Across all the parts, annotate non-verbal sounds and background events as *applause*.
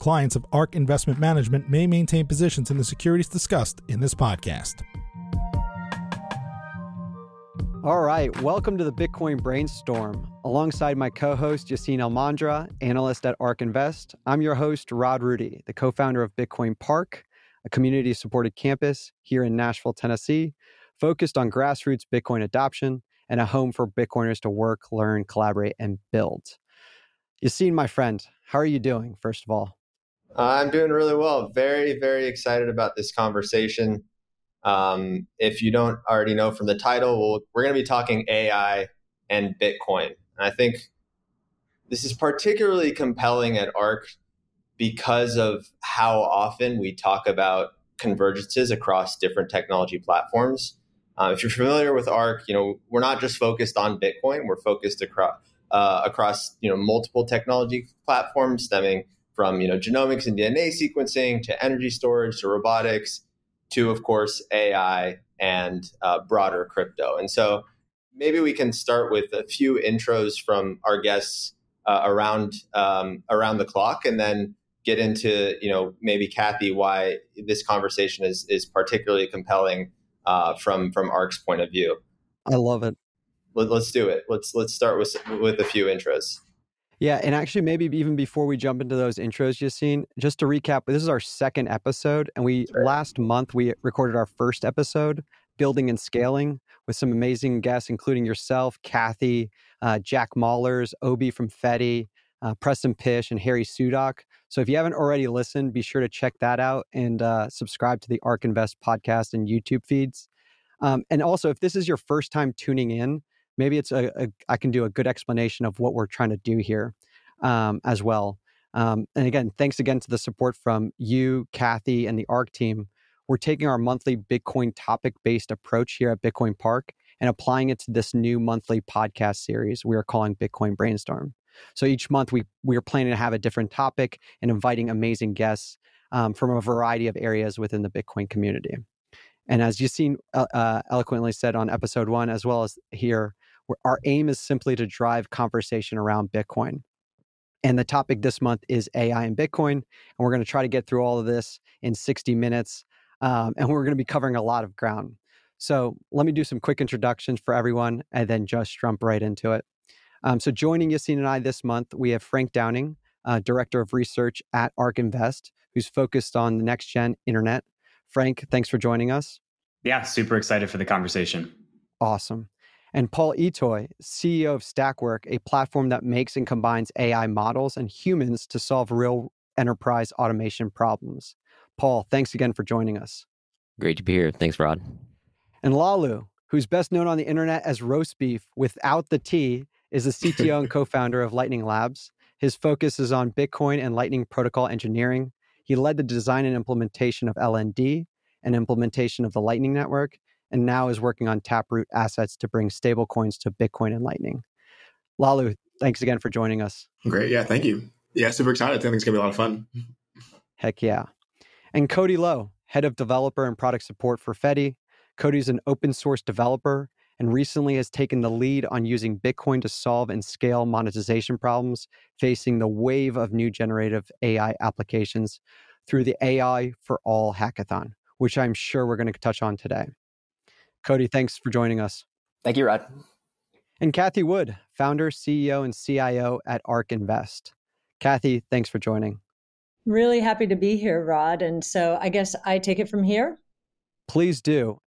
Clients of ARK Investment Management may maintain positions in the securities discussed in this podcast. All right, welcome to the Bitcoin Brainstorm. Alongside my co host, Yassine Elmandjra, analyst at ARK Invest, I'm your host, Rod Roudi, the co founder of Bitcoin Park, a community supported campus here in Nashville, Tennessee, focused on grassroots Bitcoin adoption and a home for Bitcoiners to work, learn, collaborate, and build. Yassine, my friend, how are you doing, first of all? I'm doing really well. Very, very excited about this conversation. Um, if you don't already know from the title, we'll, we're going to be talking AI and Bitcoin. And I think this is particularly compelling at ARK because of how often we talk about convergences across different technology platforms. Uh, if you're familiar with ARK, you know we're not just focused on Bitcoin; we're focused across uh, across you know multiple technology platforms, stemming from you know genomics and DNA sequencing to energy storage to robotics to, of course, AI and uh, broader crypto. And so maybe we can start with a few intros from our guests uh, around um, around the clock, and then get into you know maybe Cathie why this conversation is is particularly compelling uh, from from ARK's point of view. I love it. Let, us do it. Let's let's start with with a few intros. Yeah, and actually, maybe even before we jump into those intros, Yassine, just to recap, this is our second episode, and we last month we recorded our first episode, building and scaling, with some amazing guests, including yourself, Cathie, uh, Jack Mallers, Obi from Fedi, uh, Preston Pysh, and Harry Sudock. So if you haven't already listened, be sure to check that out and uh, subscribe to the ARK Invest podcast and YouTube feeds. Um, and also, if this is your first time tuning in, maybe it's a, a I can do a good explanation of what we're trying to do here um, as well. Um, and again, thanks again to the support from you, Cathie, and the ARK team. We're taking our monthly Bitcoin topic based approach here at Bitcoin Park and applying it to this new monthly podcast series we are calling Bitcoin Brainstorm. So each month we we are planning to have a different topic and inviting amazing guests um, from a variety of areas within the Bitcoin community. And as Yassine uh, uh eloquently said on episode one, as well as here, our aim is simply to drive conversation around Bitcoin. And the topic this month is AI and Bitcoin. And we're going to try to get through all of this in 60 minutes. Um, and we're going to be covering a lot of ground. So let me do some quick introductions for everyone and then just jump right into it. Um, so joining Yassine and I this month, we have Frank Downing, uh, Director of Research at ARK Invest, who's focused on the next gen internet. Frank, thanks for joining us. Yeah, super excited for the conversation. Awesome and Paul Itoi, CEO of Stakwork, a platform that makes and combines AI models and humans to solve real enterprise automation problems. Paul, thanks again for joining us. Great to be here. Thanks, Rod. And Laolu, who's best known on the internet as Roasbeef without the T, is the CTO and *laughs* co founder of Lightning Labs. His focus is on Bitcoin and Lightning protocol engineering. He led the design and implementation of LND and implementation of the Lightning Network and now is working on Taproot assets to bring stablecoins to Bitcoin and Lightning. Laolu, thanks again for joining us. Great. Yeah, thank you. Yeah, super excited. I think it's going to be a lot of fun. Heck yeah. And Kody Low, head of developer and product support for Fedi. Kody's an open source developer and recently has taken the lead on using Bitcoin to solve and scale monetization problems facing the wave of new generative AI applications through the AI for All hackathon, which I'm sure we're going to touch on today. Kody, thanks for joining us. Thank you, Rod. And Cathie Wood, founder, CEO, and CIO at ARK Invest. Cathie, thanks for joining. Really happy to be here, Rod. And so I guess I take it from here. Please do.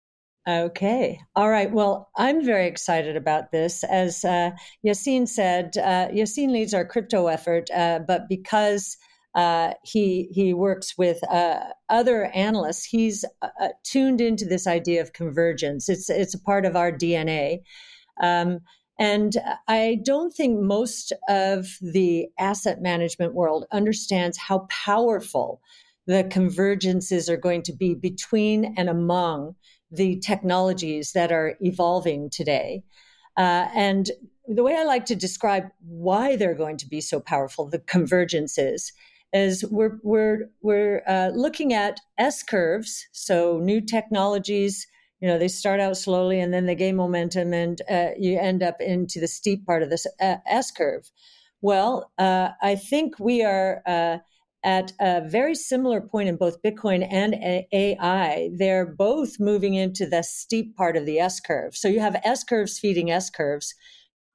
Okay. All right. Well, I'm very excited about this. As uh, Yassine said, uh, Yassine leads our crypto effort, uh, but because Uh, he he works with uh, other analysts. He's uh, uh, tuned into this idea of convergence. It's it's a part of our DNA, um, and I don't think most of the asset management world understands how powerful the convergences are going to be between and among the technologies that are evolving today. Uh, and the way I like to describe why they're going to be so powerful, the convergences, is we're we're we're uh, looking at S curves, so new technologies. You know, they start out slowly and then they gain momentum, and uh, you end up into the steep part of this uh, S curve. Well, uh, I think we are uh, at a very similar point in both Bitcoin and AI. They're both moving into the steep part of the S curve. So you have S curves feeding S curves,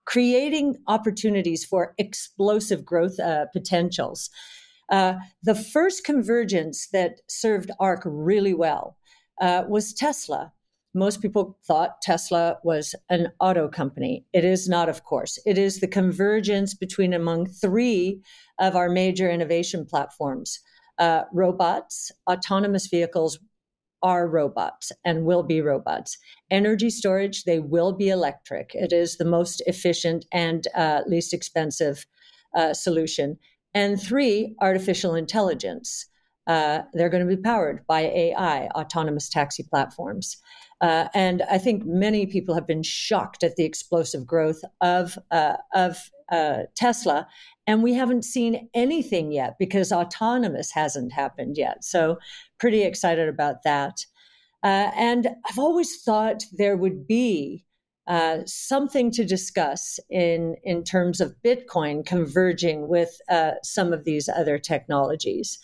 creating opportunities for explosive growth uh, potentials. Uh, the first convergence that served ARK really well uh, was Tesla. Most people thought Tesla was an auto company. It is not, of course. It is the convergence between among three of our major innovation platforms uh, robots, autonomous vehicles are robots and will be robots. Energy storage, they will be electric. It is the most efficient and uh, least expensive uh, solution. And three, artificial intelligence. Uh, they're going to be powered by AI, autonomous taxi platforms. Uh, and I think many people have been shocked at the explosive growth of uh, of uh, Tesla, and we haven't seen anything yet because autonomous hasn't happened yet. So, pretty excited about that. Uh, and I've always thought there would be uh, something to discuss in in terms of Bitcoin converging with uh, some of these other technologies.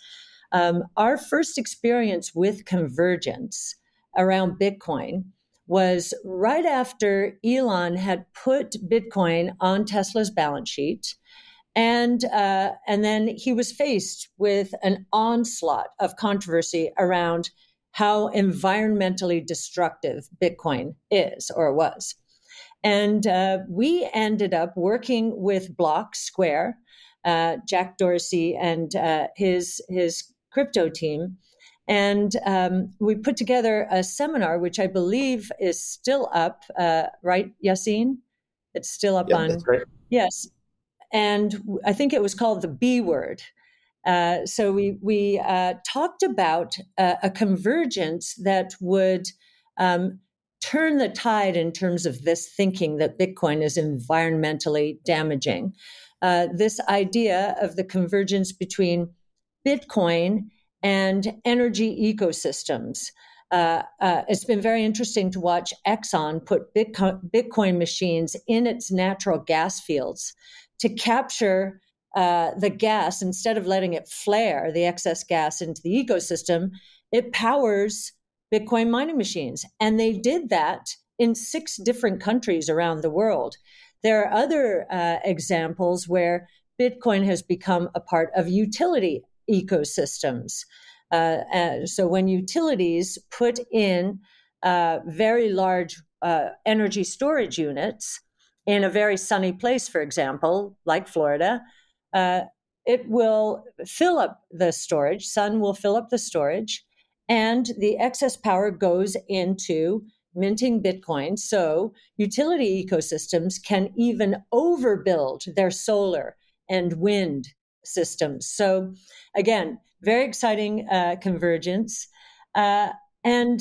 Um, our first experience with convergence around Bitcoin was right after Elon had put Bitcoin on Tesla's balance sheet. And, uh, and then he was faced with an onslaught of controversy around how environmentally destructive Bitcoin is or was. And uh, we ended up working with Block Square, uh, Jack Dorsey and uh, his his crypto team, and um, we put together a seminar, which I believe is still up. Uh, right, Yassine? It's still up yep, on. Yes, and I think it was called the B word. Uh, so we we uh, talked about a convergence that would um, turn the tide in terms of this thinking that Bitcoin is environmentally damaging. Uh, this idea of the convergence between Bitcoin and energy ecosystems. Uh, uh, it's been very interesting to watch Exxon put Bitcoin, Bitcoin machines in its natural gas fields to capture uh, the gas instead of letting it flare the excess gas into the ecosystem. It powers Bitcoin mining machines. And they did that in six different countries around the world. There are other uh, examples where Bitcoin has become a part of utility ecosystems. Uh, uh, so when utilities put in uh, very large uh, energy storage units in a very sunny place, for example, like Florida, it will fill up the storage. Sun will fill up the storage and the excess power goes into minting Bitcoin. So utility ecosystems can even overbuild their solar and wind systems. So again, very exciting uh, convergence. Uh, and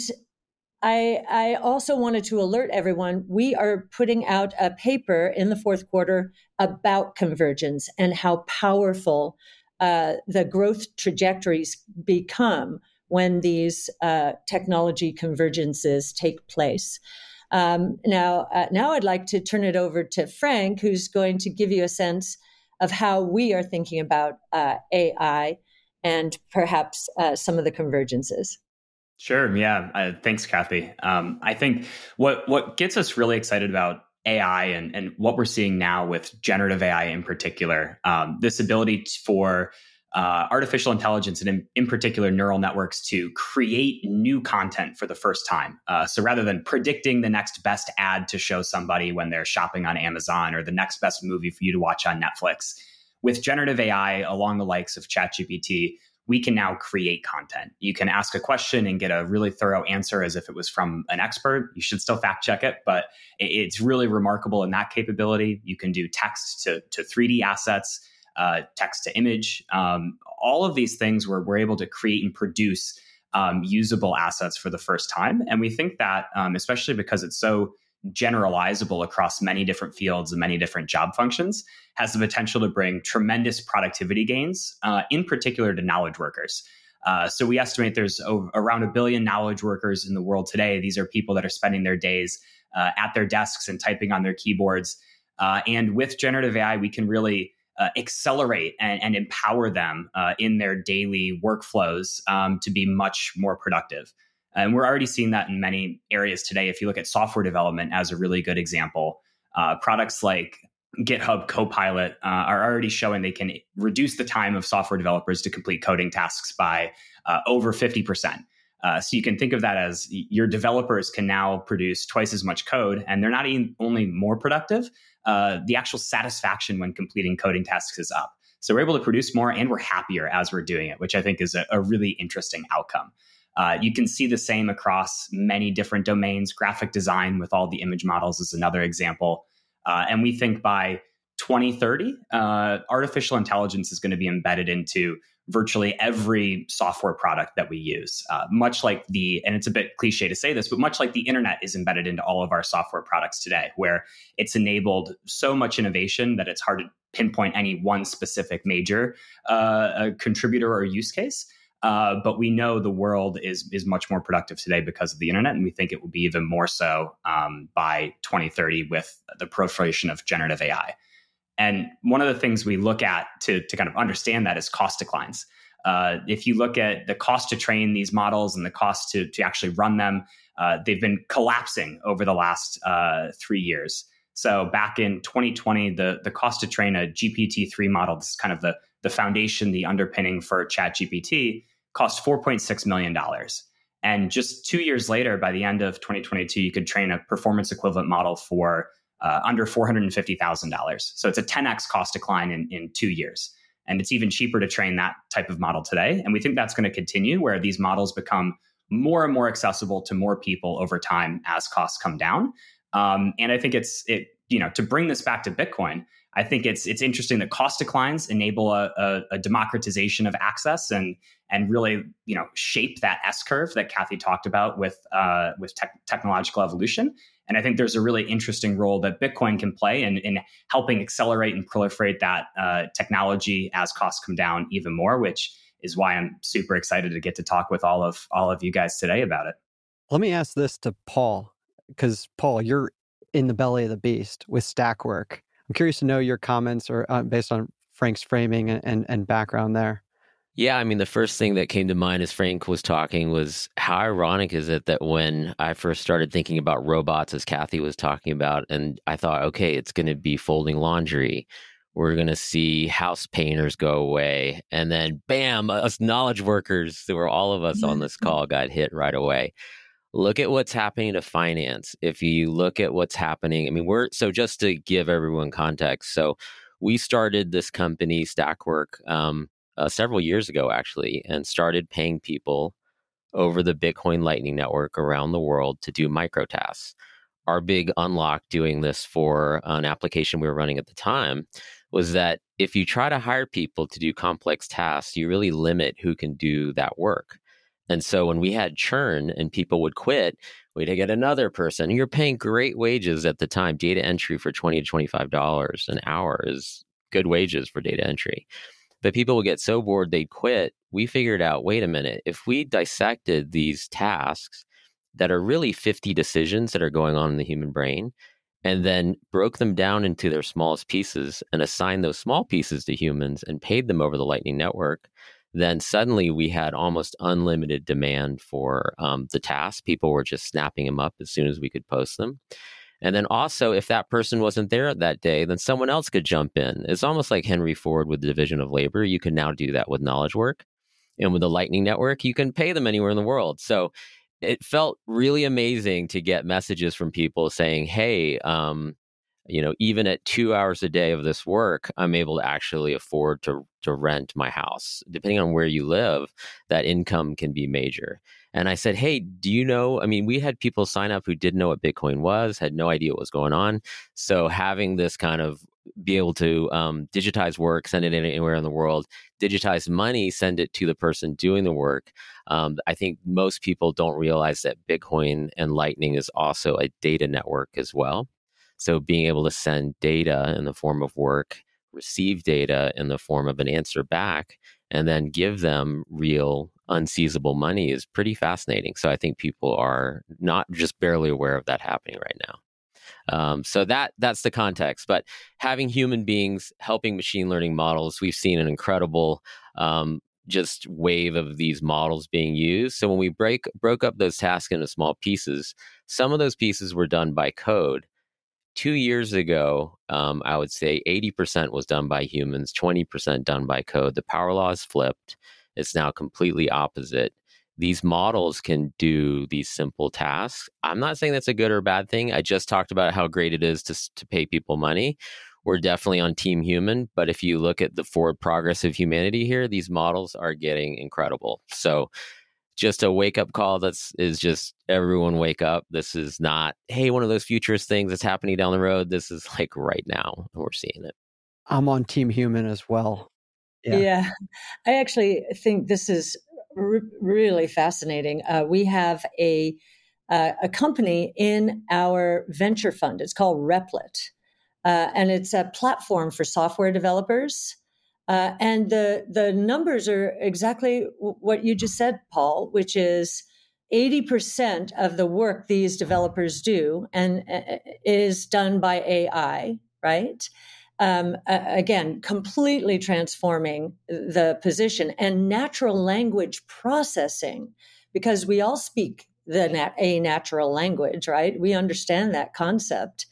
I, I, also wanted to alert everyone we are putting out a paper in the fourth quarter about convergence and how powerful uh, the growth trajectories become when these uh, technology convergences take place. Um, now, uh, now I'd like to turn it over to Frank, who's going to give you a sense of how we are thinking about uh, AI and perhaps uh, some of the convergences. Sure. Yeah. Uh, thanks, Cathie. Um, I think what what gets us really excited about AI and, and what we're seeing now with generative AI in particular, um, this ability for uh, artificial intelligence and in, in, particular neural networks to create new content for the first time. Uh, so rather than predicting the next best ad to show somebody when they're shopping on Amazon or the next best movie for you to watch on Netflix, with generative AI along the likes of ChatGPT, we can now create content. You can ask a question and get a really thorough answer as if it was from an expert. You should still fact check it, but it's really remarkable in that capability. You can do text to, to 3D assets, uh, text to image, um, all of these things where we're able to create and produce um, usable assets for the first time. And we think that, um, especially because it's so generalizable across many different fields and many different job functions has the potential to bring tremendous productivity gains, uh, in particular to knowledge workers. Uh, so we estimate there's over, around a billion knowledge workers in the world today. These are people that are spending their days uh, at their desks and typing on their keyboards. Uh, and with generative AI, we can really uh, accelerate and, and, empower them uh, in their daily workflows um, to be much more productive. And we're already seeing that in many areas today. If you look at software development as a really good example, uh, products like GitHub Copilot uh, are already showing they can reduce the time of software developers to complete coding tasks by uh, over 50%. Uh, so you can think of that as your developers can now produce twice as much code, and they're not even only more productive. Uh, the actual satisfaction when completing coding tasks is up. So we're able to produce more, and we're happier as we're doing it, which I think is a, a really interesting outcome. Uh, you can see the same across many different domains. Graphic design with all the image models is another example. Uh, and we think by 2030, uh, artificial intelligence is going to be embedded into virtually every software product that we use. Uh, much like the, and it's a bit cliche to say this, but much like the internet is embedded into all of our software products today, where it's enabled so much innovation that it's hard to pinpoint any one specific major uh, contributor or use case. Uh, but we know the world is is much more productive today because of the internet, and we think it will be even more so um, by 2030 with the proliferation of generative AI. And one of the things we look at to to kind of understand that is cost declines. Uh, if you look at the cost to train these models and the cost to to actually run them, uh, they've been collapsing over the last uh, three years. So back in 2020, the the cost to train a GPT-3 model, this is kind of the the foundation, the underpinning for ChatGPT, cost $4.6 million. And just two years later, by the end of 2022, you could train a performance equivalent model for uh, under $450,000. So it's a 10x cost decline in, in two years. And it's even cheaper to train that type of model today. And we think that's going to continue where these models become more and more accessible to more people over time as costs come down. Um, and I think it's it you know to bring this back to Bitcoin. I think it's it's interesting that cost declines enable a, a, a, democratization of access and and really you know shape that S curve that Cathie talked about with uh, with te- technological evolution. And I think there's a really interesting role that Bitcoin can play in, in helping accelerate and proliferate that uh, technology as costs come down even more, which is why I'm super excited to get to talk with all of all of you guys today about it. Let me ask this to Paul, because Paul, you're in the belly of the beast with Stakwork. I'm curious to know your comments or uh, based on Frank's framing and, and, and background there. Yeah, I mean, the first thing that came to mind as Frank was talking was how ironic is it that when I first started thinking about robots, as Cathie was talking about, and I thought, okay, it's going to be folding laundry. We're going to see house painters go away. And then, bam, us knowledge workers, there were all of us on this call, got hit right away look at what's happening to finance. If you look at what's happening, I mean, we're so just to give everyone context. So we started this company, Stakwork, um, uh, several years ago, actually, and started paying people over the Bitcoin Lightning Network around the world to do micro tasks. Our big unlock doing this for an application we were running at the time was that if you try to hire people to do complex tasks, you really limit who can do that work. And so when we had churn and people would quit, we'd get another person. You're paying great wages at the time. Data entry for twenty to twenty five dollars an hour is good wages for data entry. But people would get so bored they'd quit. We figured out, wait a minute, if we dissected these tasks that are really 50 decisions that are going on in the human brain and then broke them down into their smallest pieces and assigned those small pieces to humans and paid them over the Lightning Network, then suddenly we had almost unlimited demand for um, the tasks. People were just snapping them up as soon as we could post them. And then also, if that person wasn't there that day, then someone else could jump in. It's almost like Henry Ford with the division of labor. You can now do that with knowledge work. And with the Lightning Network, you can pay them anywhere in the world. So it felt really amazing to get messages from people saying, hey, um, you know, even at two hours a day of this work, I'm able to actually afford to to rent my house. Depending on where you live, that income can be major. And I said, Hey, do you know? I mean, we had people sign up who didn't know what Bitcoin was, had no idea what was going on. So having this kind of be able to um, digitize work, send it anywhere in the world, digitize money, send it to the person doing the work. Um, I think most people don't realize that Bitcoin and Lightning is also a data network as well. So being able to send data in the form of work, receive data in the form of an answer back, and then give them real unseizable money is pretty fascinating. So I think people are not just barely aware of that happening right now. Um, so that that's the context. But having human beings helping machine learning models, we've seen an incredible um, just wave of these models being used. So when we break broke up those tasks into small pieces, some of those pieces were done by code, two years ago, um, I would say 80% was done by humans, 20% done by code. The power law is flipped. It's now completely opposite. These models can do these simple tasks. I'm not saying that's a good or bad thing. I just talked about how great it is to, to pay people money. We're definitely on team human, but if you look at the forward progress of humanity here, these models are getting incredible. So just a wake up call that's is just everyone wake up. This is not hey one of those futurist things that's happening down the road. This is like right now we're seeing it. I'm on team human as well. Yeah, yeah. i actually think this is r- really fascinating. Uh, we have a uh, a company in our venture fund. It's called Replit. Uh, and it's a platform for software developers uh, and the the numbers are exactly what you just said, Paul, which is 80% of the work these developers do and uh, is done by AI, right? Um, again, completely transforming the position and natural language processing, because we all speak the nat- a natural language, right? We understand that concept.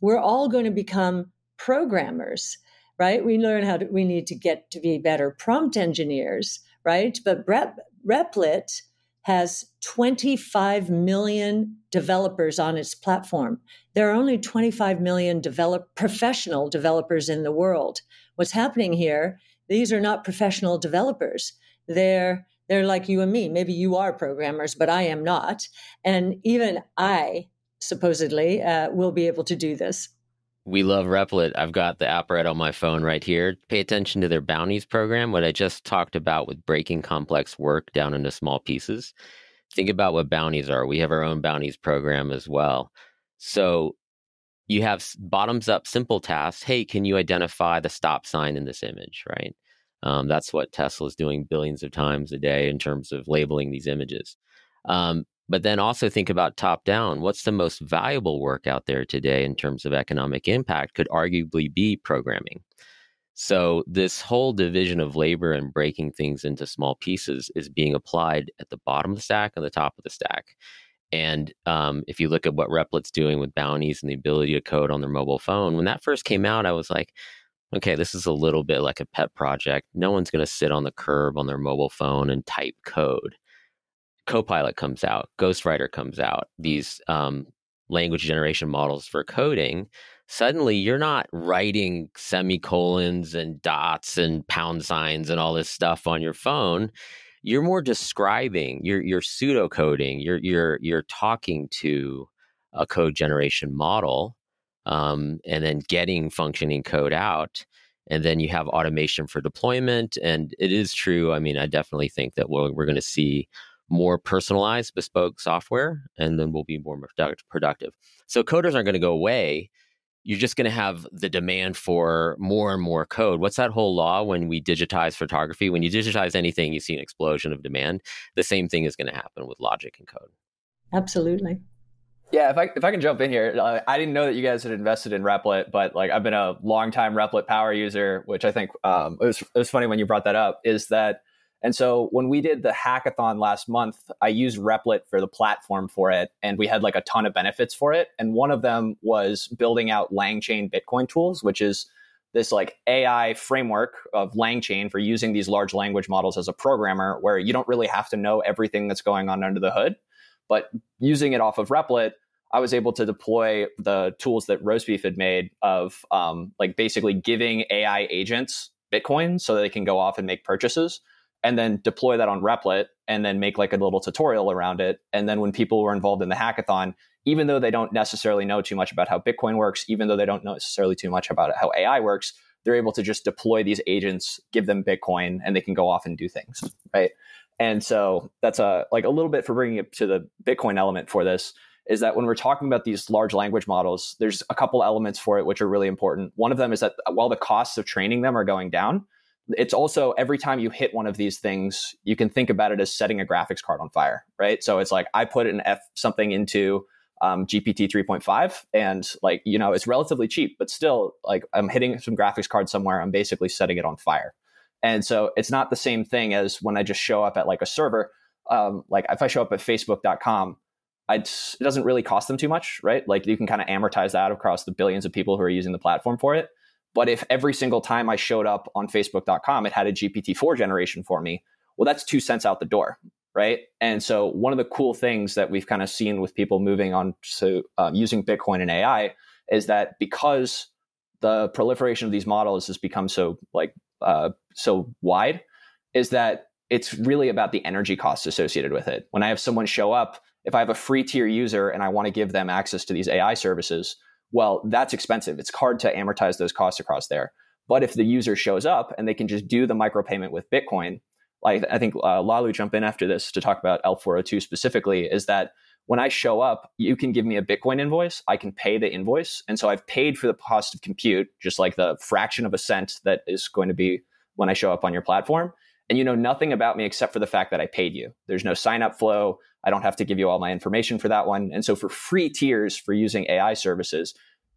We're all going to become programmers right? We learn how to, we need to get to be better prompt engineers, right? But Rep, Replit has 25 million developers on its platform. There are only 25 million develop, professional developers in the world. What's happening here? These are not professional developers. They're they're like you and me. Maybe you are programmers, but I am not. And even I supposedly uh, will be able to do this we love Replit. I've got the app right on my phone right here. Pay attention to their bounties program, what I just talked about with breaking complex work down into small pieces. Think about what bounties are. We have our own bounties program as well. So you have bottoms up simple tasks. Hey, can you identify the stop sign in this image, right? Um, that's what Tesla is doing billions of times a day in terms of labeling these images. Um, but then also think about top down. What's the most valuable work out there today in terms of economic impact could arguably be programming. So, this whole division of labor and breaking things into small pieces is being applied at the bottom of the stack and the top of the stack. And um, if you look at what Replit's doing with bounties and the ability to code on their mobile phone, when that first came out, I was like, okay, this is a little bit like a pet project. No one's going to sit on the curb on their mobile phone and type code. Copilot comes out, Ghostwriter comes out, these um, language generation models for coding, suddenly you're not writing semicolons and dots and pound signs and all this stuff on your phone. You're more describing, you're you're pseudocoding, you're you're you're talking to a code generation model, um, and then getting functioning code out. And then you have automation for deployment. And it is true. I mean, I definitely think that we're, we're going to see more personalized, bespoke software, and then we'll be more productive. So coders aren't going to go away. You're just going to have the demand for more and more code. What's that whole law when we digitize photography? When you digitize anything, you see an explosion of demand. The same thing is going to happen with logic and code. Absolutely. Yeah, if I if I can jump in here, uh, I didn't know that you guys had invested in Replit, but like I've been a long time Replit power user, which I think um, it was it was funny when you brought that up. Is that and so when we did the hackathon last month, I used Replit for the platform for it, and we had like a ton of benefits for it. And one of them was building out LangChain Bitcoin tools, which is this like AI framework of LangChain for using these large language models as a programmer, where you don't really have to know everything that's going on under the hood, but using it off of Replit I was able to deploy the tools that Roasbeef had made of um, like basically giving AI agents Bitcoin so that they can go off and make purchases and then deploy that on Replit and then make like a little tutorial around it. And then when people were involved in the hackathon, even though they don't necessarily know too much about how Bitcoin works, even though they don't know necessarily too much about how AI works, they're able to just deploy these agents, give them Bitcoin, and they can go off and do things, right? And so that's a like a little bit for bringing it to the Bitcoin element for this is that when we're talking about these large language models, there's a couple elements for it which are really important. One of them is that while the costs of training them are going down, it's also every time you hit one of these things, you can think about it as setting a graphics card on fire, right? So it's like I put an F something into um, GPT 3.5, and like you know, it's relatively cheap, but still, like I'm hitting some graphics card somewhere, I'm basically setting it on fire. And so it's not the same thing as when I just show up at like a server. Um, like if I show up at Facebook.com, I'd, it doesn't really cost them too much, right? Like you can kind of amortize that across the billions of people who are using the platform for it. But if every single time I showed up on Facebook.com, it had a GPT-4 generation for me, well, that's two cents out the door, right? And so one of the cool things that we've kind of seen with people moving on to um, using Bitcoin and AI is that because the proliferation of these models has become so like uh, so wide, is that it's really about the energy costs associated with it. When I have someone show up if I have a free tier user and I want to give them access to these AI services, well, that's expensive. It's hard to amortize those costs across there. But if the user shows up and they can just do the micropayment with Bitcoin, like I think uh, Laolu jump in after this to talk about L402 specifically, is that when I show up, you can give me a Bitcoin invoice. I can pay the invoice. And so I've paid for the cost of compute, just like the fraction of a cent that is going to be when I show up on your platform. And you know nothing about me except for the fact that I paid you. There's no sign up flow. I don't have to give you all my information for that one. And so for free tiers for using AI services,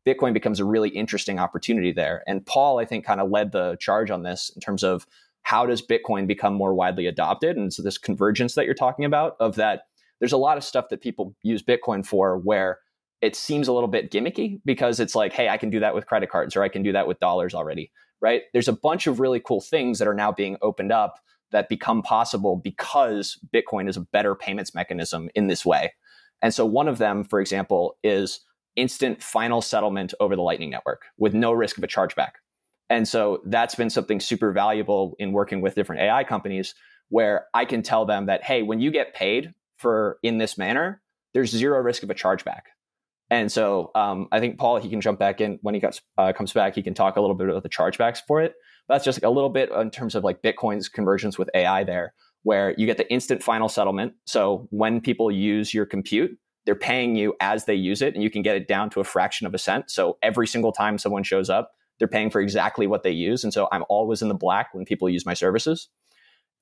Bitcoin becomes a really interesting opportunity there. And Paul, I think, kind of led the charge on this in terms of how does Bitcoin become more widely adopted? And so this convergence that you're talking about of that, there's a lot of stuff that people use Bitcoin for where it seems a little bit gimmicky because it's like, hey, I can do that with credit cards or I can do that with dollars already, right? There's a bunch of really cool things that are now being opened up that become possible because Bitcoin is a better payments mechanism in this way. And so one of them, for example, is instant final settlement over the Lightning Network with no risk of a chargeback. And so that's been something super valuable in working with different AI companies where I can tell them that, hey, when you get paid for in this manner, there's zero risk of a chargeback. And so um, I think Paul, he can jump back in when he got, uh, comes back. He can talk a little bit about the chargebacks for it that's just a little bit in terms of like Bitcoin's convergence with AI there, where you get the instant final settlement. So when people use your compute, they're paying you as they use it, and you can get it down to a fraction of a cent. So every single time someone shows up, they're paying for exactly what they use. And so I'm always in the black when people use my services.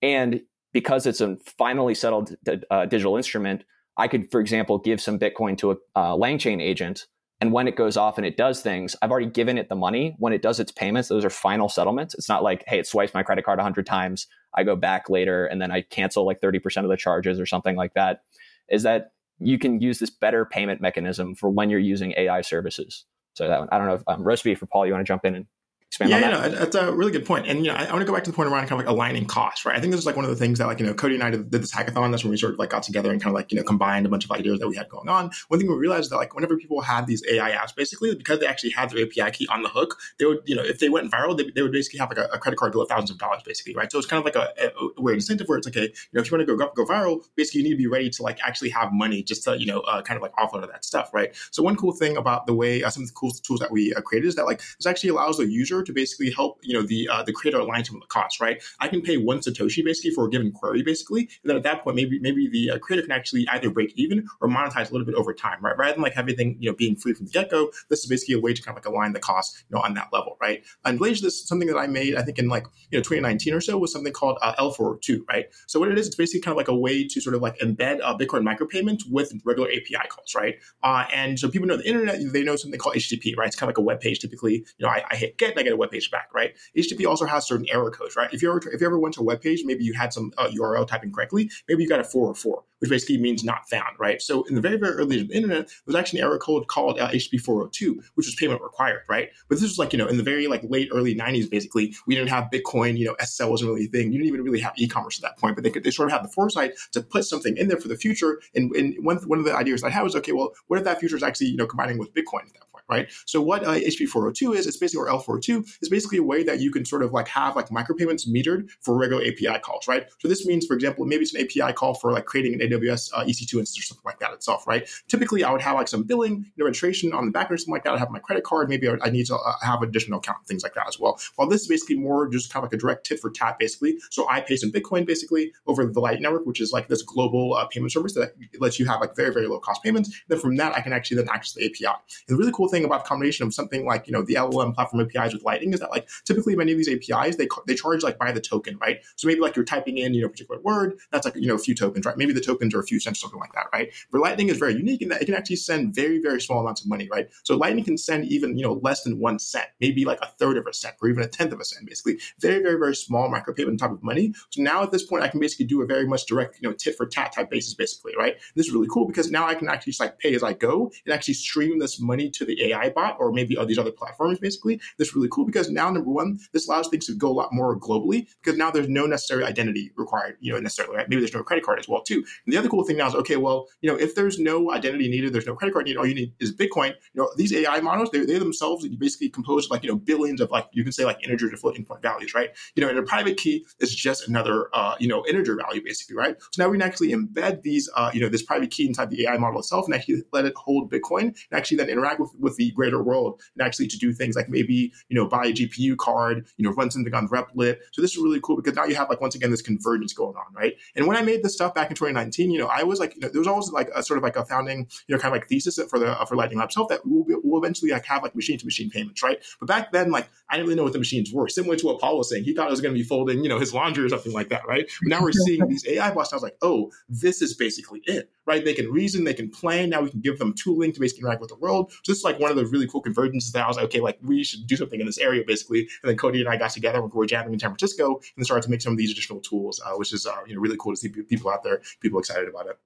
And because it's a finally settled uh, digital instrument, I could, for example, give some Bitcoin to a uh, LangChain agent and when it goes off and it does things, I've already given it the money. When it does its payments, those are final settlements. It's not like, hey, it swipes my credit card 100 times. I go back later and then I cancel like 30% of the charges or something like that. Is that you can use this better payment mechanism for when you're using AI services. So that one, I don't know if um, Roasbeef or Paul, you want to jump in and expand yeah, on that? Yeah, that's a really good point. And you know, I, I want to go back to the point around kind of like aligning costs, right? I think this is like one of the things that like you know Kody and I did, did, this hackathon. That's when we sort of like got together and kind of like you know combined a bunch of ideas that we had going on. One thing we realized that like whenever people had these AI apps, basically because they actually had their API key on the hook, they would you know if they went viral, they, they would basically have like a, a, credit card bill of thousands of dollars, basically, right? So it's kind of like a, a, weird incentive where it's like, a, you know, if you want to go go viral, basically you need to be ready to like actually have money just to you know uh, kind of like offload that stuff, right? So one cool thing about the way uh, some of the cool tools that we uh, created is that like this actually allows the user to basically help you know the uh, the creator aligns with the cost, right? I can pay one satoshi basically for a given query, basically, and then at that point, maybe maybe the uh, creator can actually either break even or monetize a little bit over time, right? Rather than like everything you know being free from the get go, this is basically a way to kind of like align the cost, you know, on that level, right? And related to this, something that I made, I think in like you know 2019 or so, was something called uh, L402, right? So what it is, it's basically kind of like a way to sort of like embed uh, Bitcoin micropayment with regular API calls, right? Uh, and so people know the internet, they know something called HTTP, right? It's kind of like a web page. Typically, you know, I, I hit get and I get a web page back, right? HTTP also has certain error codes, right? If you ever if you ever went to a web page, maybe you had some uh, URL typing correctly, maybe you got a 404. Which basically means not found, right? So in the very, very early days of the internet, there was actually an error code called uh, HTTP 402, which was payment required, right? But this was like, you know, in the very like late early 90s, basically, we didn't have Bitcoin, you know, SSL wasn't really a thing. You didn't even really have e-commerce at that point, but they could, they sort of had the foresight to put something in there for the future. And, and one, one of the ideas I had was, okay, well, what if that future is actually, you know, combining with Bitcoin at that point? right? So what uh, HTTP 402 is, it's basically, or L402, is basically a way that you can sort of like have like micropayments metered for regular API calls, right? So this means, for example, maybe it's an API call for like creating an AWS uh, EC2 instance or something like that itself, right? Typically, I would have like some billing, you know, registration on the back or something like that. I have my credit card. Maybe I, need to uh, have additional account, things like that as well. While this is basically more just kind of like a direct tit for tat, basically. So I pay some Bitcoin basically over the Lightning Network, which is like this global uh, payment service that lets you have like very, very low cost payments. And then from that, I can actually then access the API. And the really cool thing about the combination of something like you know the LLM platform APIs with Lightning is that like typically many of these APIs they they charge like by the token, right? So maybe like you're typing in you know a particular word that's like you know a few tokens, right? Maybe the tokens are a few cents, or something like that, right? But Lightning is very unique in that it can actually send very very small amounts of money, right? So Lightning can send even you know less than one cent, maybe like a third of a cent or even a tenth of a cent, basically very very very small micropayment type of money. So now at this point I can basically do a very much direct you know tit for tat type basis, basically, right? And this is really cool because now I can actually just like pay as I go and actually stream this money to the AI bot or maybe these other platforms, basically. This is really cool because now, number one, this allows things to go a lot more globally because now there's no necessary identity required, you know, necessarily, right? Maybe there's no credit card as well, too. And the other cool thing now is, okay, well, you know, if there's no identity needed, there's no credit card needed, all you need is Bitcoin. You know, these AI models, they, they themselves basically compose like, you know, billions of like, you can say like integer to floating point values, right? You know, and a private key is just another, uh, you know, integer value, basically, right? So now we can actually embed these, uh, you know, this private key inside the AI model itself and actually let it hold Bitcoin and actually then interact with, with the greater world and actually to do things like maybe, you know, buy a GPU card, you know, run something on Replit. So this is really cool because now you have like, once again, this convergence going on, right? And when I made this stuff back in 2019, you know, I was like, you know, there was always like a sort of like a founding, you know, kind of like thesis for the, uh, for Lightning Lab itself that we'll, be, we'll eventually like have like machine to machine payments, right? But back then, like, I didn't really know what the machines were. Similar to what Paul was saying, he thought it was going to be folding, you know, his laundry or something like that, right? But now we're seeing these AI bots. I was like, oh, this is basically it, right? They can reason, they can plan. Now we can give them tooling to basically interact with the world. So this is like one of the really cool convergences that I was like, okay, like we should do something in this area basically. And then Kody and I got together when we were jamming in San Francisco and started to make some of these additional tools, uh, which is uh, you know really cool to see people out there, people excited about it.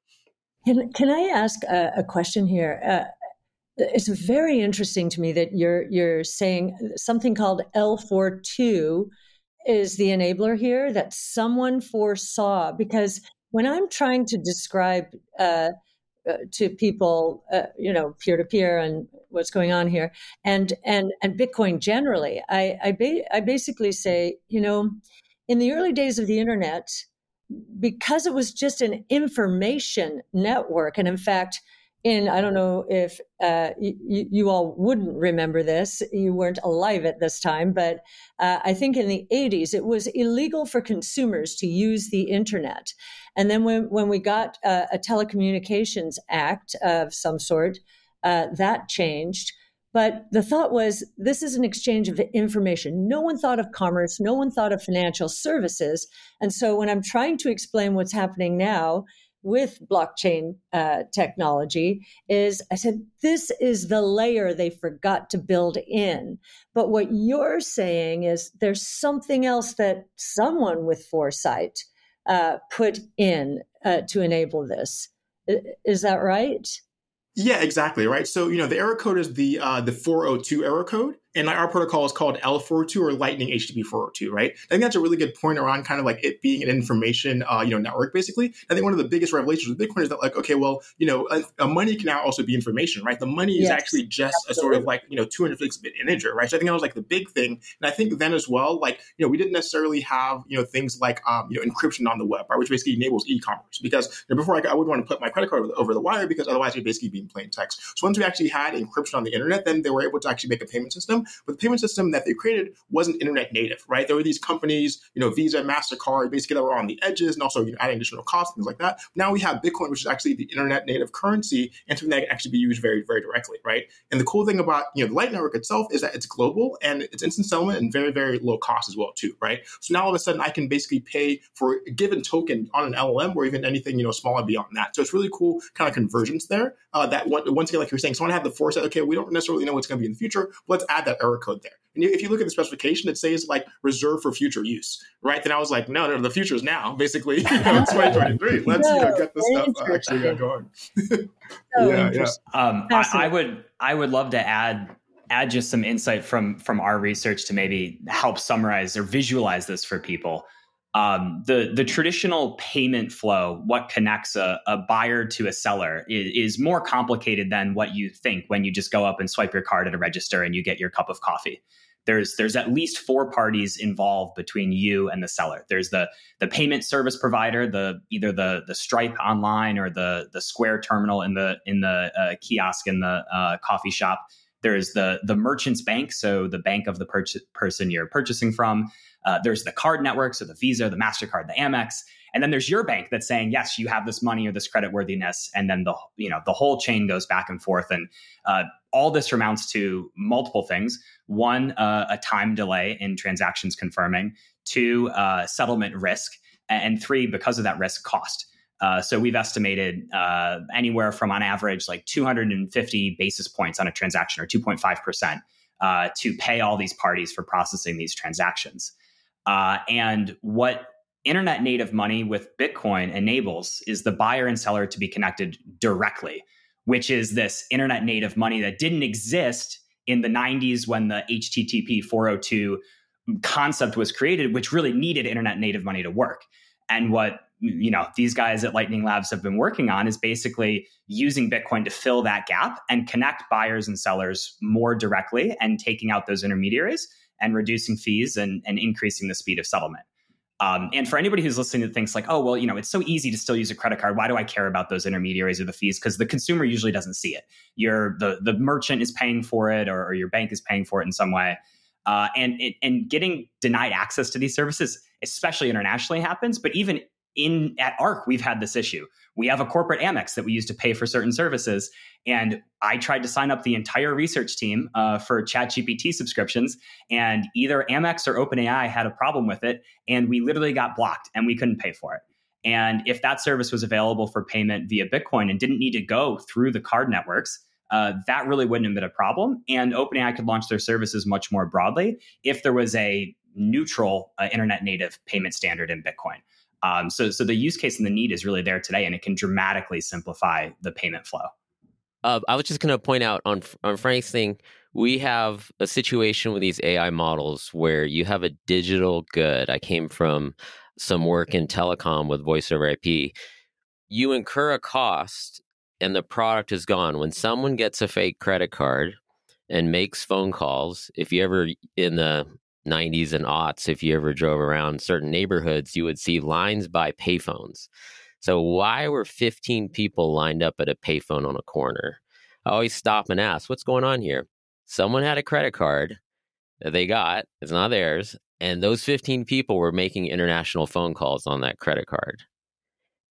Can, can I ask a, a question here? Uh, it's very interesting to me that you're you're saying something called L42 is the enabler here that someone foresaw because when I'm trying to describe uh, uh, to people, uh, you know, peer to peer and what's going on here, and and and Bitcoin generally. I I, ba- I basically say, you know, in the early days of the internet, because it was just an information network, and in fact, in I don't know if uh, you, all wouldn't remember this. You weren't alive at this time, but uh, I think in the 80s it was illegal for consumers to use the internet. And then when when we got uh, a telecommunications act of some sort, uh, that changed. But the thought was this is an exchange of information. No one thought of commerce, no one thought of financial services. And so when I'm trying to explain what's happening now, with blockchain uh, technology is I said, this is the layer they forgot to build in. But what you're saying is there's something else that someone with foresight uh, put in uh, to enable this. Is that right? Yeah, exactly. Right. So, you know, the error code is the uh, the 402 error code and our protocol is called L402 or Lightning HTTP 402, right? I think that's a really good point around kind of like it being an information, uh, you know, network basically. I think one of the biggest revelations with Bitcoin is that like, okay, well, you know, a, a money can now also be information, right? The money yes, is actually just absolutely. a sort of like, you know, 256 bit integer, right? So I think that was like the big thing. And I think then as well, like, you know, we didn't necessarily have, you know, things like, um, you know, encryption on the web, right? Which basically enables e-commerce because you know, before I, I would want to put my credit card over the, over the wire because otherwise it'd basically be in plain text. So once we actually had encryption on the internet, then they were able to actually make a payment system. But the payment system that they created wasn't internet native, right? There were these companies, you know, Visa, MasterCard, basically that were on the edges and also you know, adding additional costs, things like that. Now we have Bitcoin, which is actually the internet native currency and something that can actually be used very, very directly, right? And the cool thing about, you know, the Light Network itself is that it's global and it's instant settlement and very, very low cost as well, too, right? So now all of a sudden I can basically pay for a given token on an LLM or even anything, you know, smaller beyond that. So it's really cool kind of convergence there uh, that once again, like you're saying, someone had the foresight, okay, we don't necessarily know what's going to be in the future, But let's add that error code there. And if you look at the specification, it says like reserved for future use, right? Then I was like, no, no, the future is now, basically. *laughs* You know, *laughs* 2023. Let's no, you know, get this stuff actually going. *laughs* so yeah, yeah. Um, I, I would, I would love to add add just some insight from from our research to maybe help summarize or visualize this for people. Um, the the traditional payment flow, what connects a, a buyer to a seller, is, is, more complicated than what you think when you just go up and swipe your card at a register and you get your cup of coffee. There's there's at least four parties involved between you and the seller. There's the the payment service provider, the either the the Stripe online or the the Square terminal in the in the uh, kiosk in the uh, coffee shop. There's the the merchant's bank, so the bank of the per- person you're purchasing from. Uh, there's the card network, so the Visa, the Mastercard, the Amex, and then there's your bank that's saying yes, you have this money or this credit worthiness, and then the you know the whole chain goes back and forth, and uh, all this amounts to multiple things: one, uh, a time delay in transactions confirming; two, uh, settlement risk; and three, because of that risk, cost. Uh, so we've estimated uh, anywhere from on average like 250 basis points on a transaction or 2.5% uh, to pay all these parties for processing these transactions. Uh, and what internet native money with Bitcoin enables is the buyer and seller to be connected directly, which is this internet native money that didn't exist in the 90s when the HTTP 402 concept was created, which really needed internet native money to work. And what you know these guys at lightning labs have been working on is basically using bitcoin to fill that gap and connect buyers and sellers more directly and taking out those intermediaries and reducing fees and, and increasing the speed of settlement. Um, and for anybody who's listening to things like oh well you know it's so easy to still use a credit card. Why do i care about those intermediaries or the fees? Because the consumer usually doesn't see it. You're, the, the merchant is paying for it or, or your bank is paying for it in some way. Uh, and and getting denied access to these services, especially internationally, happens. But even in at ARK, we've had this issue. We have a corporate Amex that we use to pay for certain services. And I tried to sign up the entire research team uh, for ChatGPT subscriptions, and either Amex or OpenAI had a problem with it. And we literally got blocked and we couldn't pay for it. And if that service was available for payment via Bitcoin and didn't need to go through the card networks, uh, that really wouldn't have been a problem. And OpenAI could launch their services much more broadly if there was a neutral uh, internet native payment standard in Bitcoin. Um, so, so the use case and the need is really there today, and it can dramatically simplify the payment flow. Uh, I was just going to point out on on Frank's thing, we have a situation with these AI models where you have a digital good. I came from some work in telecom with voice over IP. You incur a cost, and the product is gone. When someone gets a fake credit card and makes phone calls, if you ever in the 90s and aughts, if you ever drove around certain neighborhoods, you would see lines by payphones. So, why were 15 people lined up at a payphone on a corner? I always stop and ask, what's going on here? Someone had a credit card that they got, it's not theirs, and those 15 people were making international phone calls on that credit card.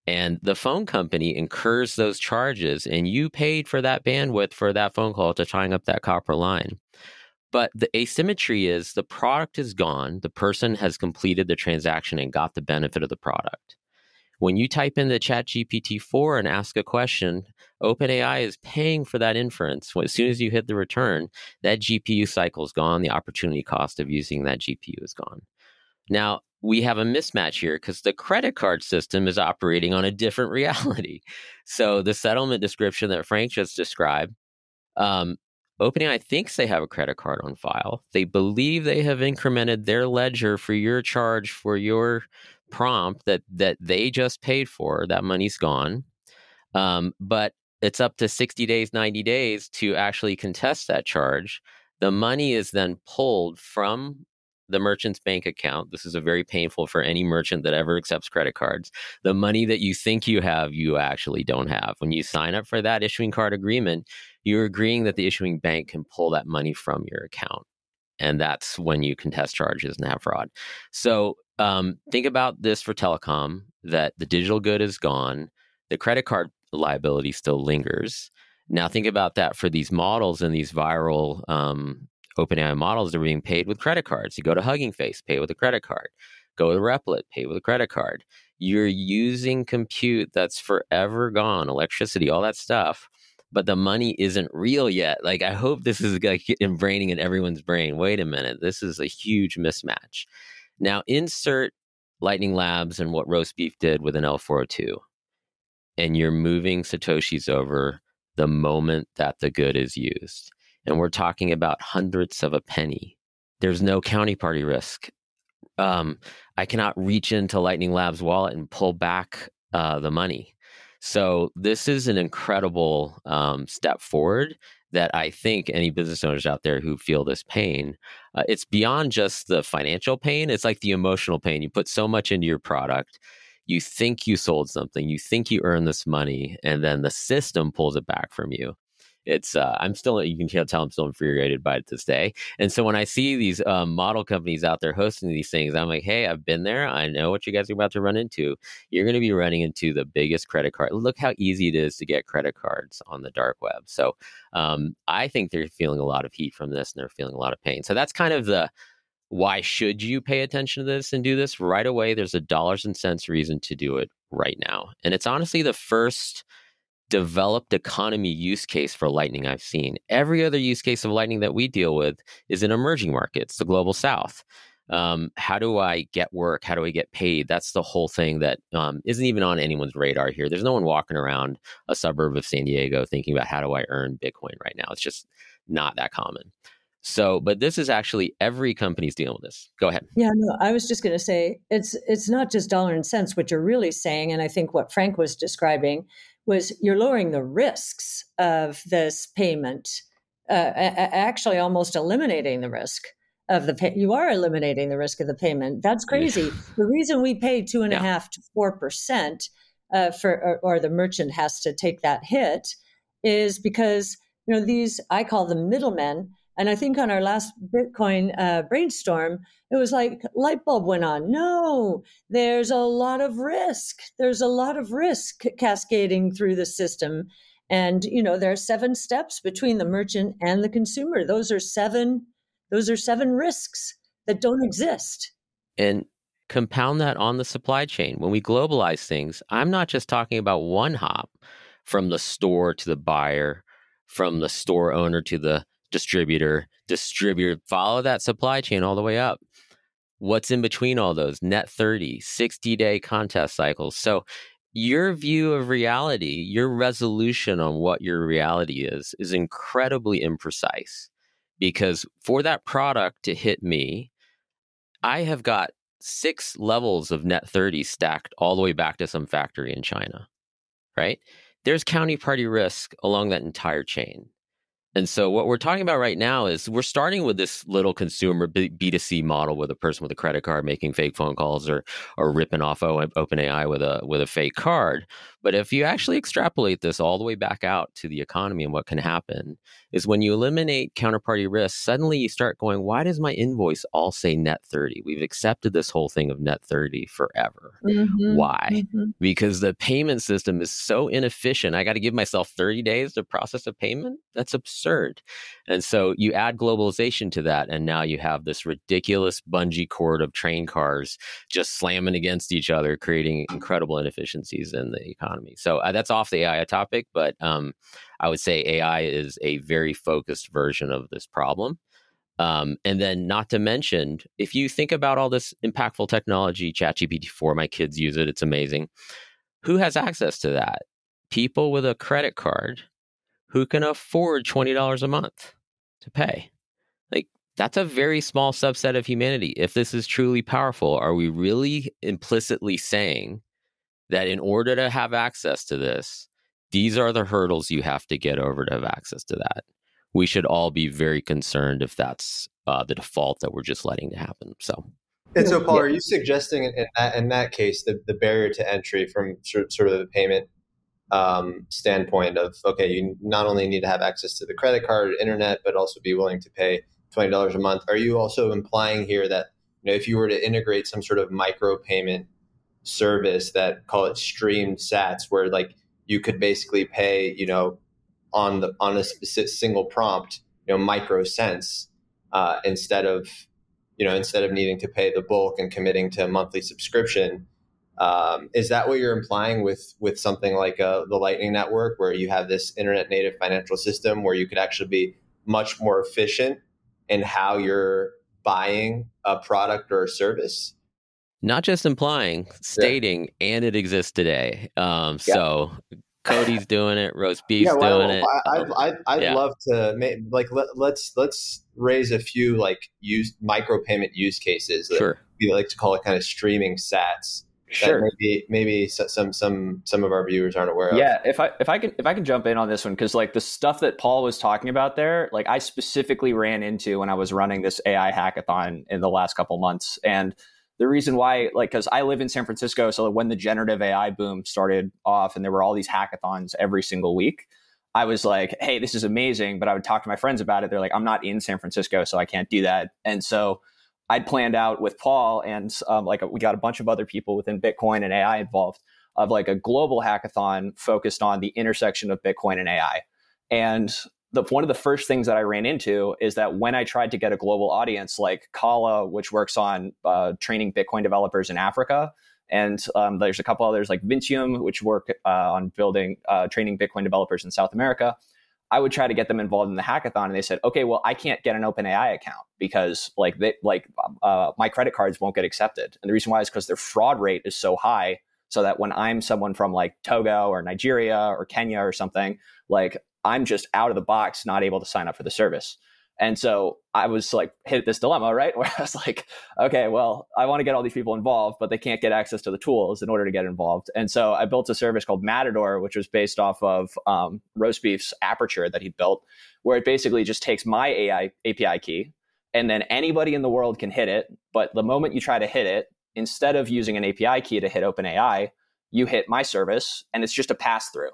And the phone company incurs those charges, and you paid for that bandwidth for that phone call to tying up that copper line. But the asymmetry is the product is gone. The person has completed the transaction and got the benefit of the product. When you type in the ChatGPT 4 and ask a question, OpenAI is paying for that inference. As soon as you hit the return, that GPU cycle is gone. The opportunity cost of using that GPU is gone. Now, we have a mismatch here because the credit card system is operating on a different *laughs* reality. So, the settlement description that Frank just described um, OpenAI thinks they have a credit card on file. They believe they have incremented their ledger for your charge for your prompt that that they just paid for. That money's gone, um, but it's up to sixty days, ninety days to actually contest that charge. The money is then pulled from the merchant's bank account. This is a very painful for any merchant that ever accepts credit cards. The money that you think you have, you actually don't have. When you sign up for that issuing card agreement, you're agreeing that the issuing bank can pull that money from your account. And that's when you contest charges and have fraud. So um, think about this for telecom that the digital good is gone, the credit card liability still lingers. Now think about that for these models and these viral um, OpenAI models. They're being paid with credit cards. You go to Hugging Face, pay with a credit card. Go to Replit, pay with a credit card. You're using compute that's forever gone, electricity, all that stuff but the money isn't real yet. Like, I hope this is like inbraining in everyone's brain. Wait a minute, this is a huge mismatch. Now, insert Lightning Labs and what Roasbeef did with an L402, and you're moving Satoshis over the moment that the good is used. And we're talking about hundredths of a penny. There's no counterparty risk. Um, I cannot reach into Lightning Labs wallet and pull back uh, the money. So this is an incredible um, step forward that I think any business owners out there who feel this pain, uh, it's beyond just the financial pain. It's like the emotional pain. You put so much into your product, you think you sold something, you think you earned this money, and then the system pulls it back from you it's uh, I'm still you can tell I'm still infuriated by it to this day. And so when I see these um, model companies out there hosting these things, I'm like, hey, I've been there. I know what you guys are about to run into. You're going to be running into the biggest credit card. Look how easy it is to get credit cards on the dark web. So um, I think they're feeling a lot of heat from this, and they're feeling a lot of pain. So that's kind of the why should you pay attention to this and do this right away? There's a dollars and cents reason to do it right now, and it's honestly the first developed economy use case for Lightning I've seen. Every other use case of Lightning that we deal with is in emerging markets, the global south. Um, how do I get work? How do I get paid? That's the whole thing that um, not even on anyone's radar here. There's no one walking around a suburb of San Diego thinking about how do I earn Bitcoin right now. It's just not that common. So, but this is actually every company's dealing with this. Go ahead. Yeah, no, I was just going to say it's it's not just dollar and cents. What you're really saying, and I think what Frank was describing was you're lowering the risks of this payment, uh, actually almost eliminating the risk of the pay. You are eliminating the risk of the payment. That's crazy. The reason we pay two and yeah. a half to four percent uh, for, or, or the merchant has to take that hit, is because you know these I call them middlemen and I think on our last Bitcoin uh, brainstorm, it was like light bulb went on. No, there's a lot of risk. There's a lot of risk cascading through the system. And, you know, there are seven steps between the merchant and the consumer. Those are seven, those are seven risks that don't exist. And compound that on the supply chain. When we globalize things, I'm not just talking about one hop from the store to the buyer, from the store owner to the distributor, distributor, follow that supply chain all the way up. What's in between all those? Net 30, 60 day contest cycles. So, your view of reality, your resolution on what your reality is, is incredibly imprecise because for that product to hit me, I have got six levels of net 30 stacked all the way back to some factory in China, right? There's counterparty risk along that entire chain. And so what we're talking about right now is we're starting with this little consumer B- B2C model with a person with a credit card making fake phone calls or or ripping off OpenAI with a with a fake card. But if you actually extrapolate this all the way back out to the economy and what can happen is when you eliminate counterparty risk, suddenly you start going, why does my invoice all say net 30? We've accepted this whole thing of net 30 forever. Mm-hmm. Why? Mm-hmm. Because the payment system is so inefficient. I got to give myself 30 days to process a payment? That's absurd. And so you add globalization to that, and now you have this ridiculous bungee cord of train cars just slamming against each other, creating incredible inefficiencies in the economy. So uh, that's off the AI topic, but um, I would say AI is a very focused version of this problem. Um, and then, not to mention, if you think about all this impactful technology, ChatGPT 4, my kids use it, it's amazing. Who has access to that? People with a credit card who can afford $20 a month to pay. Like, that's a very small subset of humanity. If this is truly powerful, are we really implicitly saying that in order to have access to this, these are the hurdles you have to get over to have access to that. We should all be very concerned if that's uh, the default that we're just letting to happen. So, and so, Paul, yeah. are you suggesting in that, in that case the, the barrier to entry from sort of the payment um, standpoint of okay, you not only need to have access to the credit card, internet, but also be willing to pay twenty dollars a month? Are you also implying here that you know if you were to integrate some sort of micro payment service that call it streamed sats where like you could basically pay you know on the on a specific single prompt you know micro cents uh, instead of you know instead of needing to pay the bulk and committing to a monthly subscription Um, is that what you're implying with with something like uh, the Lightning Network, where you have this internet native financial system where you could actually be much more efficient in how you're buying a product or a service? Not just implying, stating, yeah. and it exists today. Um, yeah. So Kody's doing it. Roasbeef's yeah, well, doing it. I, would I'd, I'd yeah. love to make, like let, us let's, let's raise a few like use micro payment use cases. That sure. We like to call it kind of streaming sats. Sure. Maybe maybe some some some of our viewers aren't aware of. Yeah, if I if I can if I can jump in on this one because like the stuff that Paul was talking about there, like I specifically ran into when I was running this AI hackathon in the last couple months, and the reason why, like, because I live in San Francisco, so when the generative AI boom started off, and there were all these hackathons every single week, I was like, "Hey, this is amazing!" But I would talk to my friends about it. They're like, "I'm not in San Francisco, so I can't do that." And so I'd planned out with Paul, and um, like we got a bunch of other people within Bitcoin and AI involved of like a global hackathon focused on the intersection of Bitcoin and AI. And the, one of the first things that I ran into is that when I tried to get a global audience like Qala, which works on uh, training Bitcoin developers in Africa, and um, there's a couple others like Vinteum, which work uh, on building uh, training Bitcoin developers in South America. I would try to get them involved in the hackathon, and they said, "Okay, well, I can't get an OpenAI account because like they like uh, my credit cards won't get accepted." And the reason why is because their fraud rate is so high, so that when I'm someone from like Togo or Nigeria or Kenya or something, like I'm just out of the box, not able to sign up for the service. And so I was like hit this dilemma, right? *laughs* Where I was like, okay, well, I want to get all these people involved, but they can't get access to the tools in order to get involved. And so I built a service called Matador, which was based off of um, Roasbeef's Aperture that he built, where it basically just takes my AI API key, and then anybody in the world can hit it. But the moment you try to hit it, instead of using an API key to hit OpenAI, you hit my service, and it's just a pass through.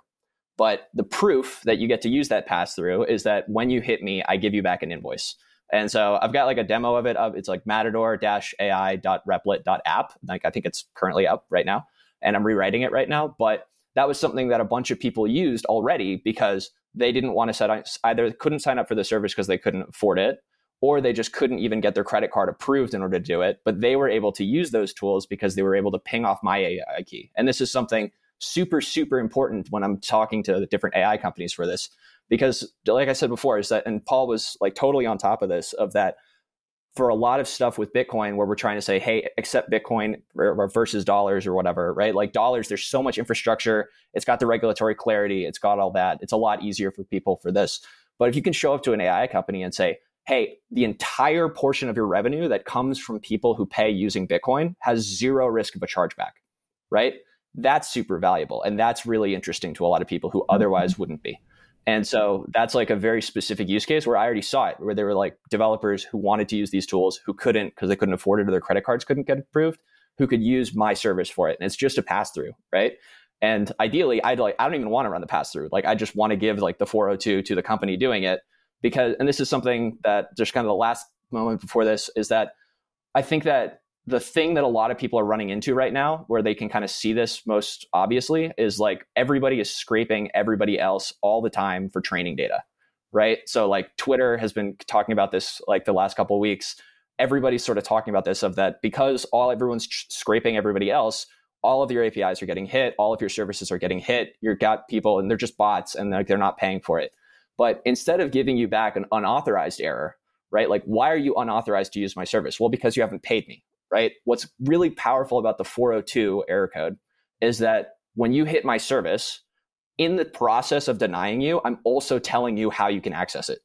But the proof that you get to use that pass through is that when you hit me, I give you back an invoice. And so I've got like a demo of it. Of it's like matador-ai.replit.app. Like I think it's currently up right now, and I'm rewriting it right now. But that was something that a bunch of people used already because they didn't want to set up, either couldn't sign up for the service because they couldn't afford it, or they just couldn't even get their credit card approved in order to do it. But they were able to use those tools because they were able to ping off my AI key. And this is something super super important when i'm talking to the different ai companies for this because like i said before is that and paul was like totally on top of this of that for a lot of stuff with bitcoin where we're trying to say hey accept bitcoin versus dollars or whatever right? Like dollars there's so much infrastructure. It's got the regulatory clarity. It's got all that. It's a lot easier for people for this. But if you can show up to an ai company and say hey the entire portion of your revenue that comes from people who pay using bitcoin has zero risk of a chargeback right that's super valuable. And that's really interesting to a lot of people who otherwise mm-hmm. wouldn't be. And so that's like a very specific use case where I already saw it, where there were like developers who wanted to use these tools who couldn't because they couldn't afford it or their credit cards couldn't get approved, who could use my service for it. And it's just a pass through, right? And ideally, I'd like, I don't even want to run the pass through. Like, I just want to give like the 402 to the company doing it because, and this is something that just kind of the last moment before this is that I think that the thing that a lot of people are running into right now, where they can kind of see this most obviously, is like everybody is scraping everybody else all the time for training data, right? So like Twitter has been talking about this like the last couple weeks. Everybody's sort of talking about this of that because all everyone's scraping everybody else, all of your APIs are getting hit, all of your services are getting hit. You've got people and they're just bots and like they're not paying for it. But instead of giving you back an unauthorized error, right? Like, why are you unauthorized to use my service? Well, because you haven't paid me right? What's really powerful about the 402 error code is that when you hit my service, in the process of denying you, I'm also telling you how you can access it,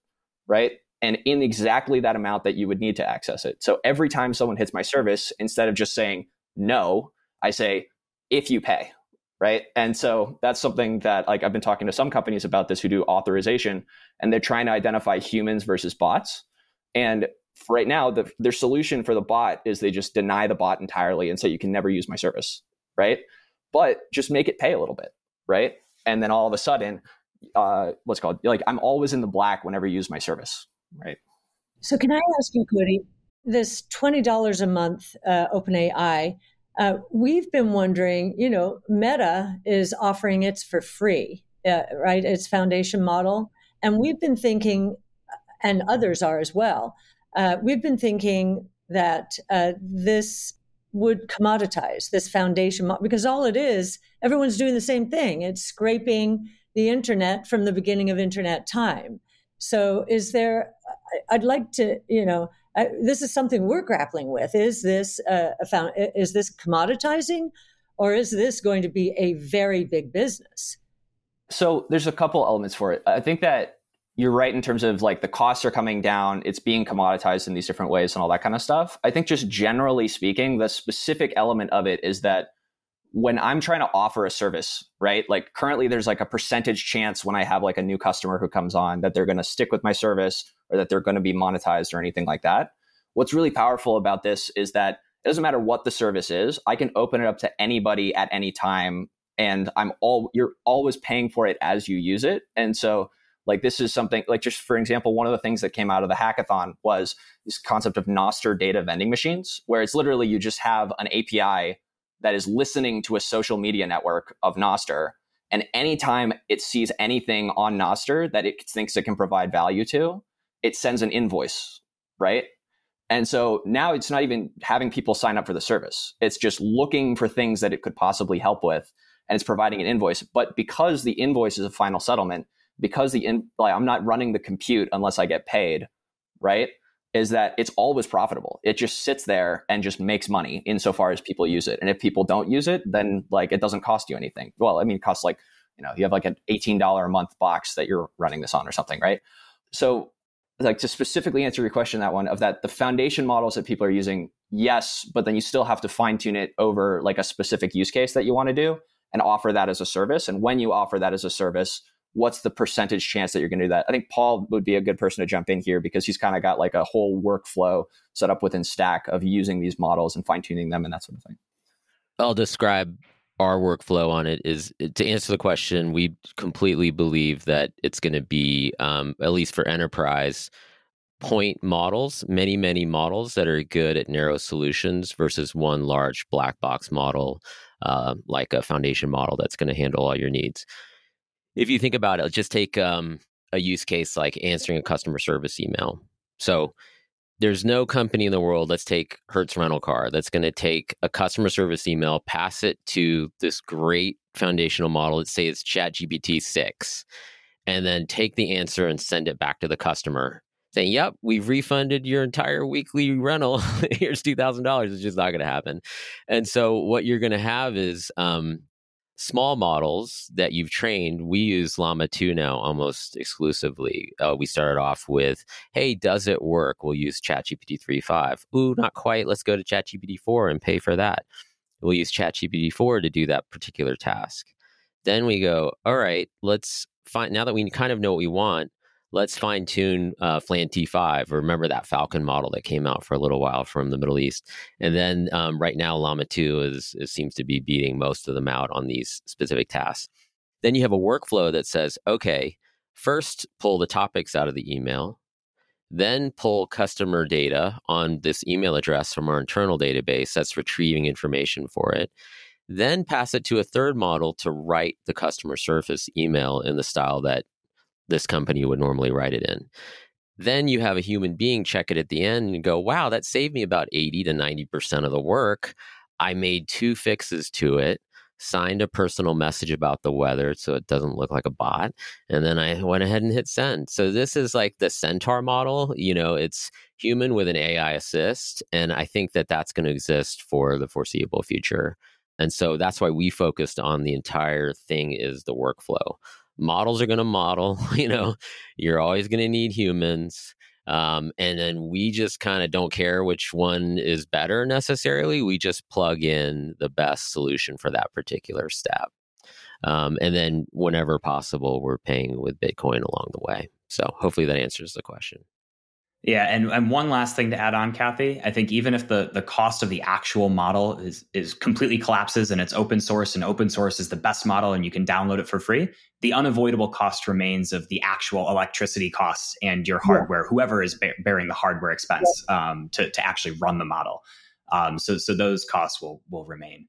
right? And in exactly that amount that you would need to access it. So every time someone hits my service, instead of just saying no, I say, if you pay, right? And so that's something that like I've been talking to some companies about this who do authorization and they're trying to identify humans versus bots. And right now, the, their solution for the bot is they just deny the bot entirely and say you can never use my service, right? But just make it pay a little bit, right? And then all of a sudden, uh, what's called like I'm always in the black whenever you use my service, right? So can I ask you, Kody, this twenty dollars a month uh, OpenAI? Uh, we've been wondering, you know, Meta is offering it for free, uh, right? Its foundation model, and we've been thinking, and others are as well, uh, we've been thinking that uh, this would commoditize this foundation because all it is, everyone's doing the same thing. It's scraping the internet from the beginning of internet time. So, is there? I'd like to, you know, I, this is something we're grappling with. Is this uh, a found, is this commoditizing, or is this going to be a very big business? So, there's a couple elements for it. I think that you're right in terms of like the costs are coming down, it's being commoditized in these different ways and all that kind of stuff. I think just generally speaking, the specific element of it is that when I'm trying to offer a service, right? Like currently there's like a percentage chance when I have like a new customer who comes on that they're going to stick with my service or that they're going to be monetized or anything like that. What's really powerful about this is that it doesn't matter what the service is, I can open it up to anybody at any time and I'm all you're always paying for it as you use it. And so like this is something like just for example, one of the things that came out of the hackathon was this concept of Nostr data vending machines, where it's literally you just have an API that is listening to a social media network of Nostr. And anytime it sees anything on Nostr that it thinks it can provide value to, it sends an invoice, right? And so now it's not even having people sign up for the service. It's just looking for things that it could possibly help with and it's providing an invoice. But because the invoice is a final settlement, because the in, like I'm not running the compute unless I get paid, right? Is that it's always profitable. It just sits there and just makes money insofar as people use it. And if people don't use it, then like it doesn't cost you anything. Well, I mean, it costs like, you know, you have like an $18 a month box that you're running this on or something, right? So like to specifically answer your question, that one of that the foundation models that people are using, yes, but then you still have to fine tune it over like a specific use case that you want to do and offer that as a service. And when you offer that as a service, what's the percentage chance that you're going to do that? I think Paul would be a good person to jump in here because he's kind of got like a whole workflow set up within Stack of using these models and fine tuning them and that sort of thing. I'll describe our workflow on it is to answer the question we completely believe that it's going to be um, at least for enterprise point models many many models that are good at narrow solutions versus one large black box model uh, like a foundation model that's going to handle all your needs if you think about it, just take um, a use case like answering a customer service email. So there's no company in the world, let's take Hertz Rental Car, that's going to take a customer service email, pass it to this great foundational model, let's say it's ChatGPT 6, and then take the answer and send it back to the customer saying, Yep, we've refunded your entire weekly rental. *laughs* Here's $2,000. It's just not going to happen. And so what you're going to have is, um, small models that you've trained, we use Llama 2 now almost exclusively. Uh, we started off with, hey, does it work? We'll use ChatGPT 3.5. Ooh, not quite. Let's go to ChatGPT 4 and pay for that. We'll use ChatGPT 4 to do that particular task. Then we go, all right, let's find, now that we kind of know what we want, let's fine tune uh, Flan T5 remember that Falcon model that came out for a little while from the Middle East. And then um, right now, Llama 2 is, is, seems to be beating most of them out on these specific tasks. Then you have a workflow that says, okay, first pull the topics out of the email, then pull customer data on this email address from our internal database that's retrieving information for it. Then pass it to a third model to write the customer service email in the style that this company would normally write it in. Then you have a human being check it at the end and go, wow, that saved me about 80 to 90% of the work. I made two fixes to it, signed a personal message about the weather so it doesn't look like a bot. And then I went ahead and hit send. So this is like the Centaur model. You know, it's human with an AI assist. And I think that that's going to exist for the foreseeable future. And so that's why we focused on the entire thing is the workflow models are going to model *laughs* you know you're always going to need humans um, and then we just kind of don't care which one is better necessarily we just plug in the best solution for that particular step um, and then whenever possible we're paying with bitcoin along the way. So hopefully that answers the question yeah, and, and one last thing to add on, Cathie. I think even if the the cost of the actual model is is completely collapses and it's open source and open source is the best model and you can download it for free, the unavoidable cost remains of the actual electricity costs and your hardware, yeah. whoever is bearing the hardware expense yeah. um, to to actually run the model. Um, so so those costs will will remain.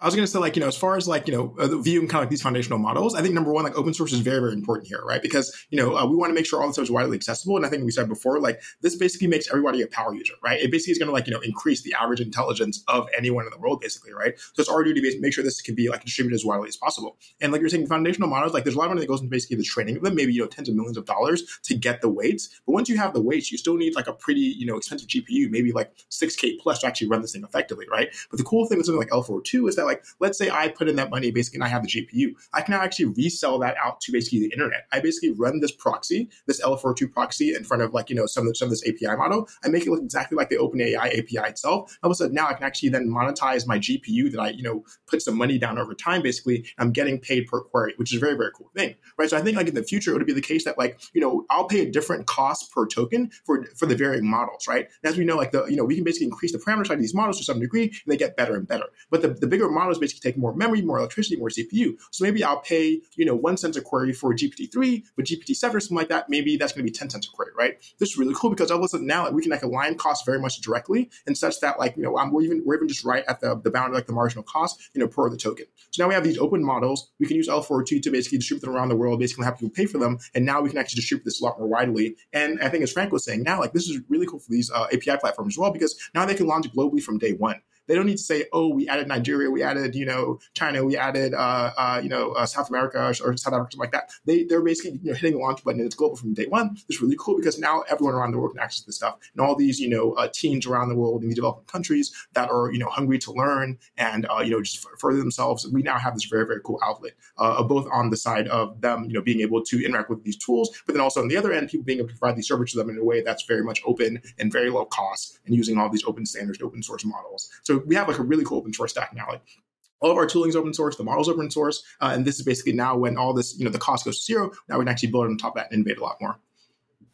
I was going to say, like, you know, as far as like, you know, uh, viewing kind of like these foundational models, I think number one, like open source is very, very important here, right? Because, you know, uh, we want to make sure all the stuff is widely accessible. And I think we said before, like, this basically makes everybody a power user, right? It basically is going to, like, you know, increase the average intelligence of anyone in the world, basically, right? So it's our duty to make sure this can be, like, distributed as widely as possible. And like you're saying, foundational models, like, there's a lot of money that goes into basically the training of them, maybe, you know, tens of millions of dollars to get the weights. But once you have the weights, you still need, like, a pretty, you know, expensive GPU, maybe like 6K plus to actually run this thing effectively, right? But the cool thing with something like L402 is that, like, let's say I put in that money basically and I have the GPU, I can now actually resell that out to basically the internet. I basically run this proxy, this L402 proxy in front of like, you know, some of, some of this API model. I make it look exactly like the OpenAI API itself. All of a sudden now I can actually then monetize my GPU that I, you know, put some money down over time basically. I'm getting paid per query, which is a very, very cool thing. Right. So I think like in the future, it would be the case that like, you know, I'll pay a different cost per token for, for the varying models, right? And as we know, like the, you know, we can basically increase the parameter size of these models to some degree and they get better and better. But the, the bigger models basically take more memory, more electricity, more CPU. So maybe I'll pay, you know, one cent a query for GPT-3, but GPT-7 or something like that, maybe that's going to be 10 cents a query, right? This is really cool because all of a sudden now like, we can like align costs very much directly and such that like, you know, I'm, we're even, we're even just right at the, the boundary, like the marginal cost, you know, per the token. So now we have these open models. We can use L402 to basically distribute them around the world, basically have people pay for them. And now we can actually distribute this a lot more widely. And I think as Frank was saying now, like this is really cool for these uh, API platforms as well, because now they can launch globally from day one. They don't need to say, oh, we added Nigeria, we added, you know, China, we added, uh, uh, you know, uh, South America or, South Africa, like that. They, they're basically, you know, hitting the launch button and it's global from day one. It's really cool because now everyone around the world can access this stuff. And all these, you know, uh, teams around the world in these developing countries that are, you know, hungry to learn and, uh, you know, just further themselves, we now have this very, very cool outlet, uh, both on the side of them, you know, being able to interact with these tools, but then also on the other end, people being able to provide these services to them in a way that's very much open and very low cost and using all these open standards, open source models. So we have like a really cool open source stack now. Like all of our tooling is open source, the model's open source, uh, and this is basically now when all this, you know, the cost goes to zero. Now we can actually build on top of that and innovate a lot more.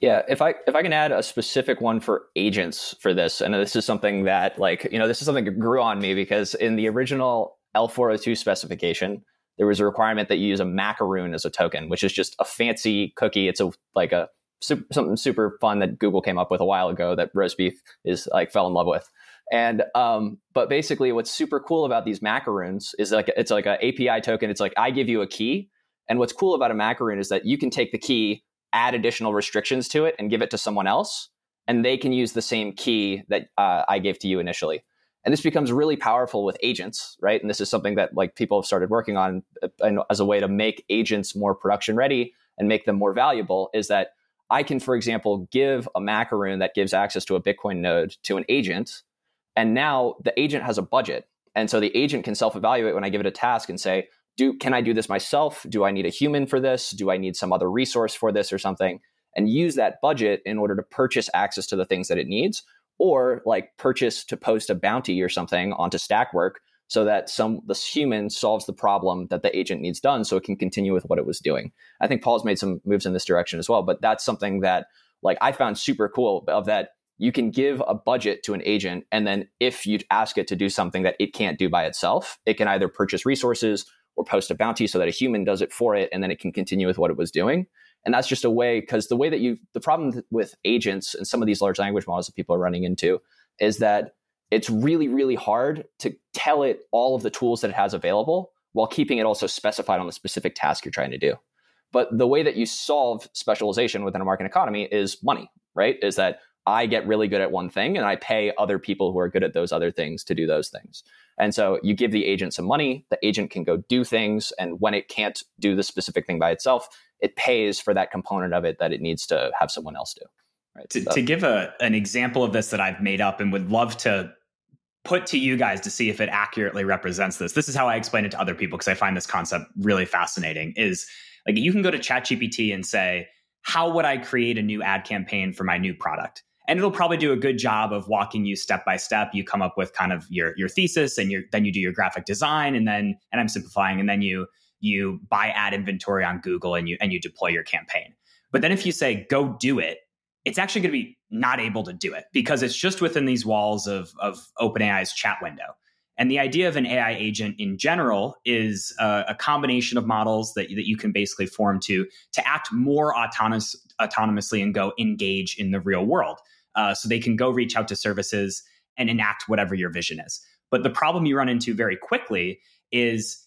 Yeah, if I if I can add a specific one for agents for this, and this is something that like you know this is something that grew on me because in the original L402 specification, there was a requirement that you use a macaroon as a token, which is just a fancy cookie. It's a like a something super fun that Google came up with a while ago that Roasbeef is like fell in love with. And um, but basically, what's super cool about these macaroons is like it's like an API token. It's like I give you a key, and what's cool about a macaroon is that you can take the key, add additional restrictions to it, and give it to someone else, and they can use the same key that uh, I gave to you initially. And this becomes really powerful with agents, right? And this is something that like people have started working on uh, as a way to make agents more production ready and make them more valuable. Is that I can, for example, give a macaroon that gives access to a Bitcoin node to an agent and now the agent has a budget. And so the agent can self evaluate when I give it a task and say, do, can I do this myself? Do I need a human for this? Do I need some other resource for this or something? And use that budget in order to purchase access to the things that it needs, or like purchase to post a bounty or something onto Stakwork so that some this human solves the problem that the agent needs done so it can continue with what it was doing. I think Paul's made some moves in this direction as well, but that's something that like I found super cool of that you can give a budget to an agent and then if you ask it to do something that it can't do by itself it can either purchase resources or post a bounty so that a human does it for it and then it can continue with what it was doing. And that's just a way because the way that you the problem with agents and some of these large language models that people are running into is that it's really really hard to tell it all of the tools that it has available while keeping it also specified on the specific task you're trying to do. But the way that you solve specialization within a market economy is money right? Is that I get really good at one thing and I pay other people who are good at those other things to do those things. And so you give the agent some money, the agent can go do things. And when it can't do the specific thing by itself, it pays for that component of it that it needs to have someone else do. Right. To, so. to give a, an example of this that I've made up and would love to put to you guys to see if it accurately represents this. This is how I explain it to other people because I find this concept really fascinating is like you can go to ChatGPT and say, how would I create a new ad campaign for my new product? And it'll probably do a good job of walking you step by step. You come up with kind of your your thesis and your then you do your graphic design and then and i'm simplifying and then you you buy ad inventory on google and you and you deploy your campaign. But then if you say go do it it's actually going to be not able to do it because it's just within these walls of of openai's chat window. And the idea of an ai agent in general is a, a combination of models that, that you can basically form to to act more autonomous autonomously and go engage in the real world uh, so they can go reach out to services and enact whatever your vision is. But the problem you run into very quickly is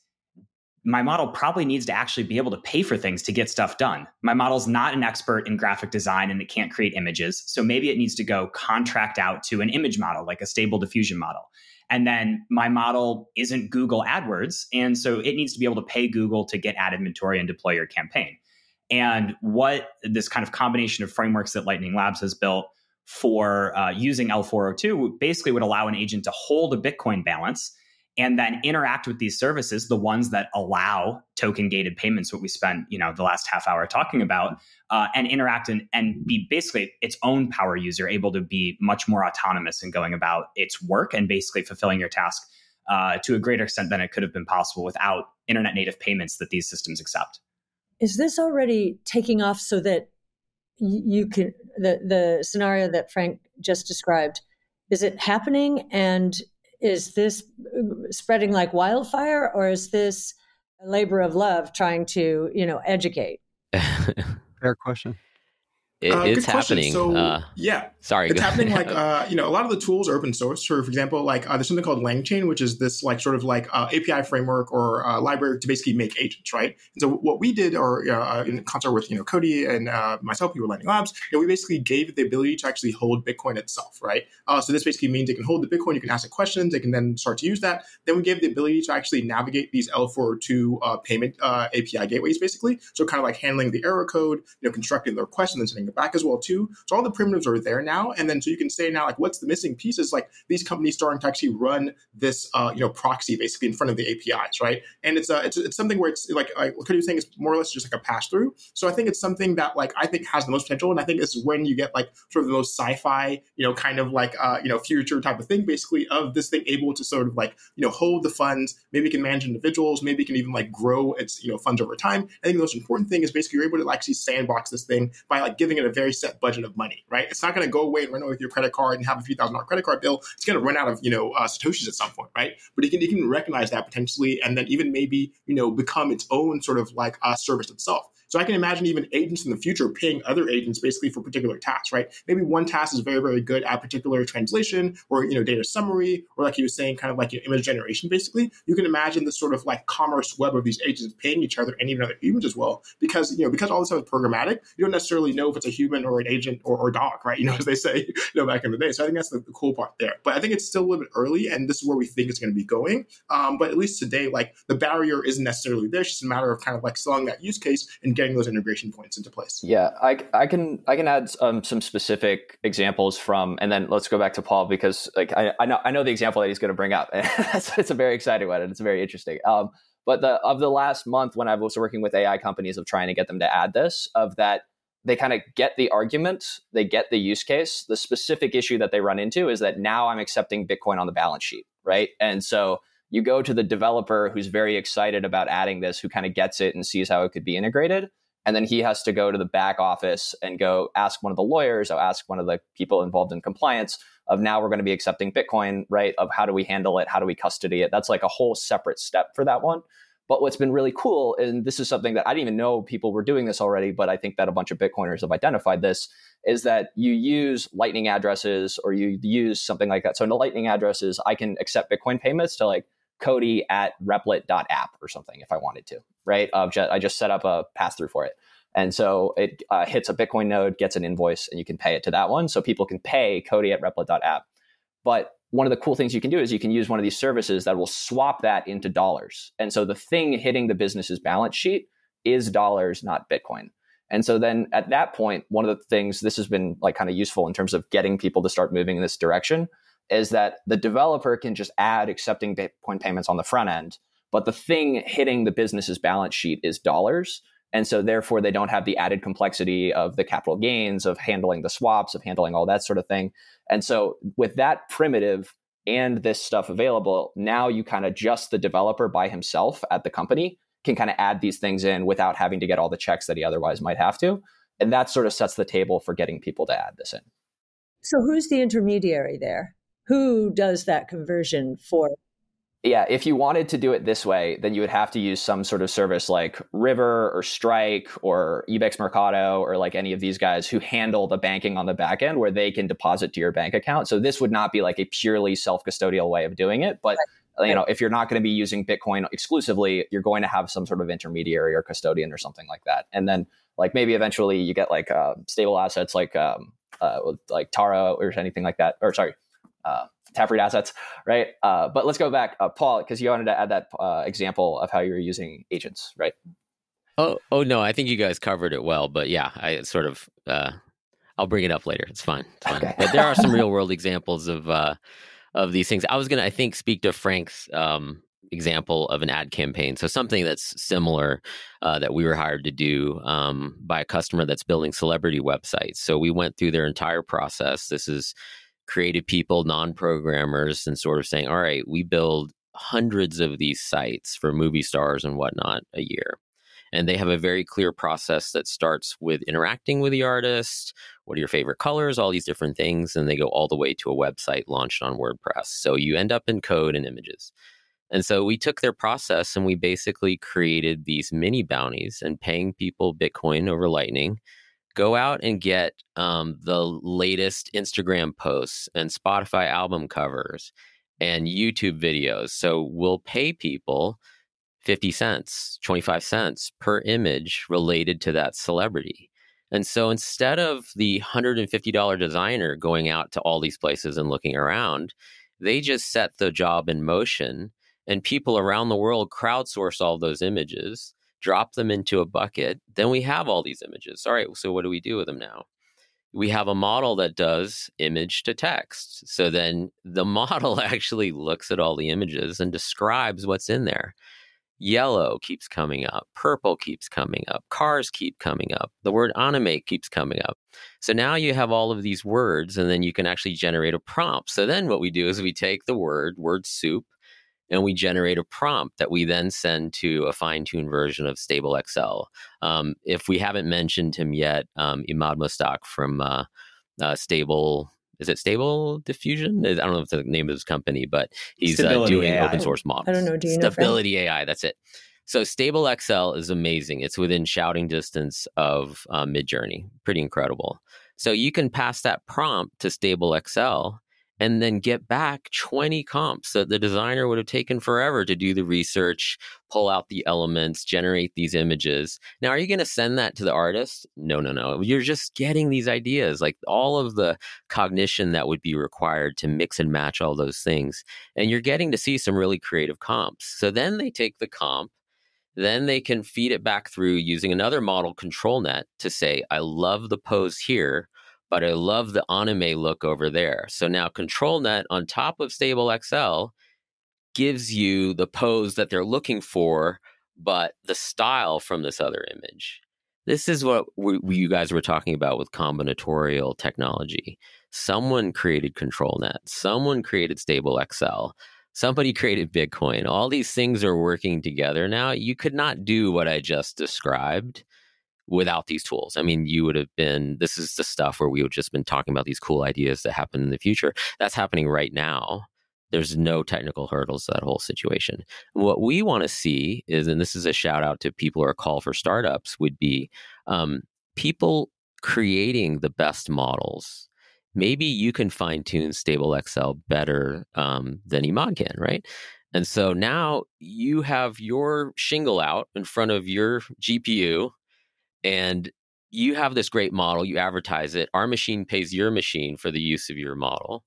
my model probably needs to actually be able to pay for things to get stuff done. My model's not an expert in graphic design and it can't create images. So maybe it needs to go contract out to an image model, like a stable diffusion model. And then my model isn't Google AdWords. And so it needs to be able to pay Google to get ad inventory and deploy your campaign. And what this kind of combination of frameworks that Lightning Labs has built for uh, using L402 basically would allow an agent to hold a Bitcoin balance and then interact with these services, the ones that allow token gated payments, what we spent, you know, the last half hour talking about, uh, and interact and, and be basically its own power user, able to be much more autonomous in going about its work and basically fulfilling your task uh, to a greater extent than it could have been possible without internet native payments that these systems accept. Is this already taking off so that you can the the scenario that Frank just described? Is it happening and is this spreading like wildfire or is this a labor of love trying to you know educate *laughs* fair question it, uh, it's happening. So, uh, yeah, sorry, it's happening. Like uh, you know, a lot of the tools are open source. So, for example, like uh, there's something called LangChain, which is this like sort of like uh, API framework or uh, library to basically make agents, right? And so, what we did, or in concert with you know Kody and myself, we were Lightning Labs, know, we basically gave it the ability to actually hold Bitcoin itself, right? so this basically means they can hold the Bitcoin, you can ask it questions, they can then start to use that. Then we gave the ability to actually navigate these L402 payment API gateways, basically. So, kind of like handling the error code, you know, constructing the request and then sending it back as well too. So all the primitives are there now, and then so you can say now like what's the missing piece is like these companies starting to actually run this uh, you know proxy basically in front of the APIs, right? And it's uh, it's, it's something where it's like like what could you saying it's more or less just like a pass through. So I think it's something that like I think has the most potential, and I think is when you get like sort of the most sci-fi you know kind of like uh, you know future type of thing basically of this thing able to sort of like you know hold the funds, maybe can manage individuals, maybe can even like grow its you know funds over time. I think the most important thing is basically you're able to actually sandbox this thing by like giving it a very set budget of money, right? It's not going to go away and run away with your credit card and have a few thousand dollar credit card bill. It's going to run out of, you know, uh, Satoshis at some point, right? But it can, it can recognize that potentially and then even maybe, you know, become its own sort of like a uh, service itself. So I can imagine even agents in the future paying other agents basically for particular tasks, right? Maybe one task is very, very good at particular translation or, you know, data summary, or like you were saying, kind of like you know, image generation, basically. You can imagine this sort of like commerce web of these agents paying each other and even other humans as well. Because, you know, because all this stuff is programmatic, you don't necessarily know if it's a human or an agent or, or dog, right? *laughs* You know, as they say, you know, back in the day. So I think that's the, the cool part there. But I think it's still a little bit early, and this is where we think it's going to be going. Um, but at least today, like the barrier isn't necessarily there. It's just a matter of kind of like selling that use case and getting those integration points into place. Yeah, I, I can I can add um, some specific examples from, and then let's go back to Paul because like I, I know I know the example that he's going to bring up. *laughs* it's a very exciting one and it's very interesting. Um, but the of the last month when I was working with AI companies of trying to get them to add this, of that they kind of get the argument, they get the use case. The specific issue that they run into is that now I'm accepting Bitcoin on the balance sheet, right? And so you go to the developer who's very excited about adding this, who kind of gets it and sees how it could be integrated and then he has to go to the back office and go ask one of the lawyers or ask one of the people involved in compliance of now we're going to be accepting bitcoin right of how do we handle it? How do we custody it? That's like a whole separate step for that one. But what's been really cool and this is something that i didn't even know people were doing this already but i think that a bunch of bitcoiners have identified this is that you use lightning addresses or you use something like that. So in the lightning addresses i can accept bitcoin payments to like Kody at replit.app or something if I wanted to, right? Uh, I just set up a pass through for it. And so it uh, hits a Bitcoin node, gets an invoice, and you can pay it to that one. So people can pay Kody at replit.app. But one of the cool things you can do is you can use one of these services that will swap that into dollars. And so the thing hitting the business's balance sheet is dollars, not Bitcoin. And so then at that point, one of the things this has been like kind of useful in terms of getting people to start moving in this direction is that the developer can just add accepting Bitcoin payments on the front end, but the thing hitting the business's balance sheet is dollars. And so therefore they don't have the added complexity of the capital gains, of handling the swaps, of handling all that sort of thing. And so with that primitive and this stuff available, now you kind of just the developer by himself at the company can kind of add these things in without having to get all the checks that he otherwise might have to. And that sort of sets the table for getting people to add this in. So who's the intermediary there? Who does that conversion for yeah, if you wanted to do it this way, then you would have to use some sort of service like River or Strike or IBEX Mercado or like any of these guys who handle the banking on the back end where they can deposit to your bank account. So this would not be like a purely self custodial way of doing it, but you know, if you're not going to be using Bitcoin exclusively, you're going to have some sort of intermediary or custodian or something like that. And then like maybe eventually you get like uh, stable assets like um, uh, like Taro or anything like that. Or sorry, uh, Taproot assets, right? Uh, but let's go back, uh, Paul, because you wanted to add that uh, example of how you're using agents, right? Oh, oh no, I think you guys covered it well. But yeah, I sort of, uh, I'll bring it up later. It's fine. It's fine. Okay. but there are some *laughs* real world examples of uh, of these things. I was gonna, I think, speak to Frank's um, example of an ad campaign. So something that's similar uh, that we were hired to do um, by a customer that's building celebrity websites. So we went through their entire process. This is creative people, non programmers, and sort of saying, all right, we build hundreds of these sites for movie stars and whatnot a year. And they have a very clear process that starts with interacting with the artist. What are your favorite colors? All these different things. And they go all the way to a website launched on WordPress. So you end up in code and images. And so we took their process and we basically created these mini bounties and paying people Bitcoin over Lightning go out and get um, the latest Instagram posts and Spotify album covers and YouTube videos. So we'll pay people 50 cents, 25 cents per image related to that celebrity. And so instead of the $150 designer going out to all these places and looking around, they just set the job in motion and people around the world crowdsource all those images drop them into a bucket, then we have all these images. All right, so what do we do with them now? We have a model that does image to text. So then the *laughs* model actually looks at all the images and describes what's in there. Yellow keeps coming up, purple keeps coming up, cars keep coming up, the word animate keeps coming up. So now you have all of these words, and then you can actually generate a prompt. So then what we do is we take the word, word soup, and we generate a prompt that we then send to a fine-tuned version of Stable XL. Um, if we haven't mentioned him yet, um, Emad Mostaque from uh, uh, Stable. Is it Stable Diffusion? I don't know if the name of his company, but he's uh, doing AI. open source models. I don't know. Do you Stability know? AI. That's it. So Stable XL is amazing. It's within shouting distance of uh, Midjourney. Pretty incredible. So you can pass that prompt to Stable XL, and then get back 20 comps that the designer would have taken forever to do the research, pull out the elements, generate these images. Now, are you going to send that to the artist? No, no, no. You're just getting these ideas, like all of the cognition that would be required to mix and match all those things. And you're getting to see some really creative comps. So then they take the comp. Then they can feed it back through using another model ControlNet to say, I love the pose here but I love the anime look over there. So now ControlNet on top of Stable XL gives you the pose that they're looking for, but the style from this other image. This is what we, you guys were talking about with combinatorial technology. Someone created ControlNet, someone created Stable XL, somebody created Bitcoin. All these things are working together now. You could not do what I just described without these tools. I mean, you would have been, this is the stuff where we would just been talking about these cool ideas that happen in the future. That's happening right now. There's no technical hurdles to that whole situation. What we want to see is, and this is a shout out to people or a call for startups, would be um, people creating the best models. Maybe you can fine tune Stable XL better um, than Emad can, right? And so now you have your shingle out in front of your GPU and you have this great model, you advertise it, our machine pays your machine for the use of your model.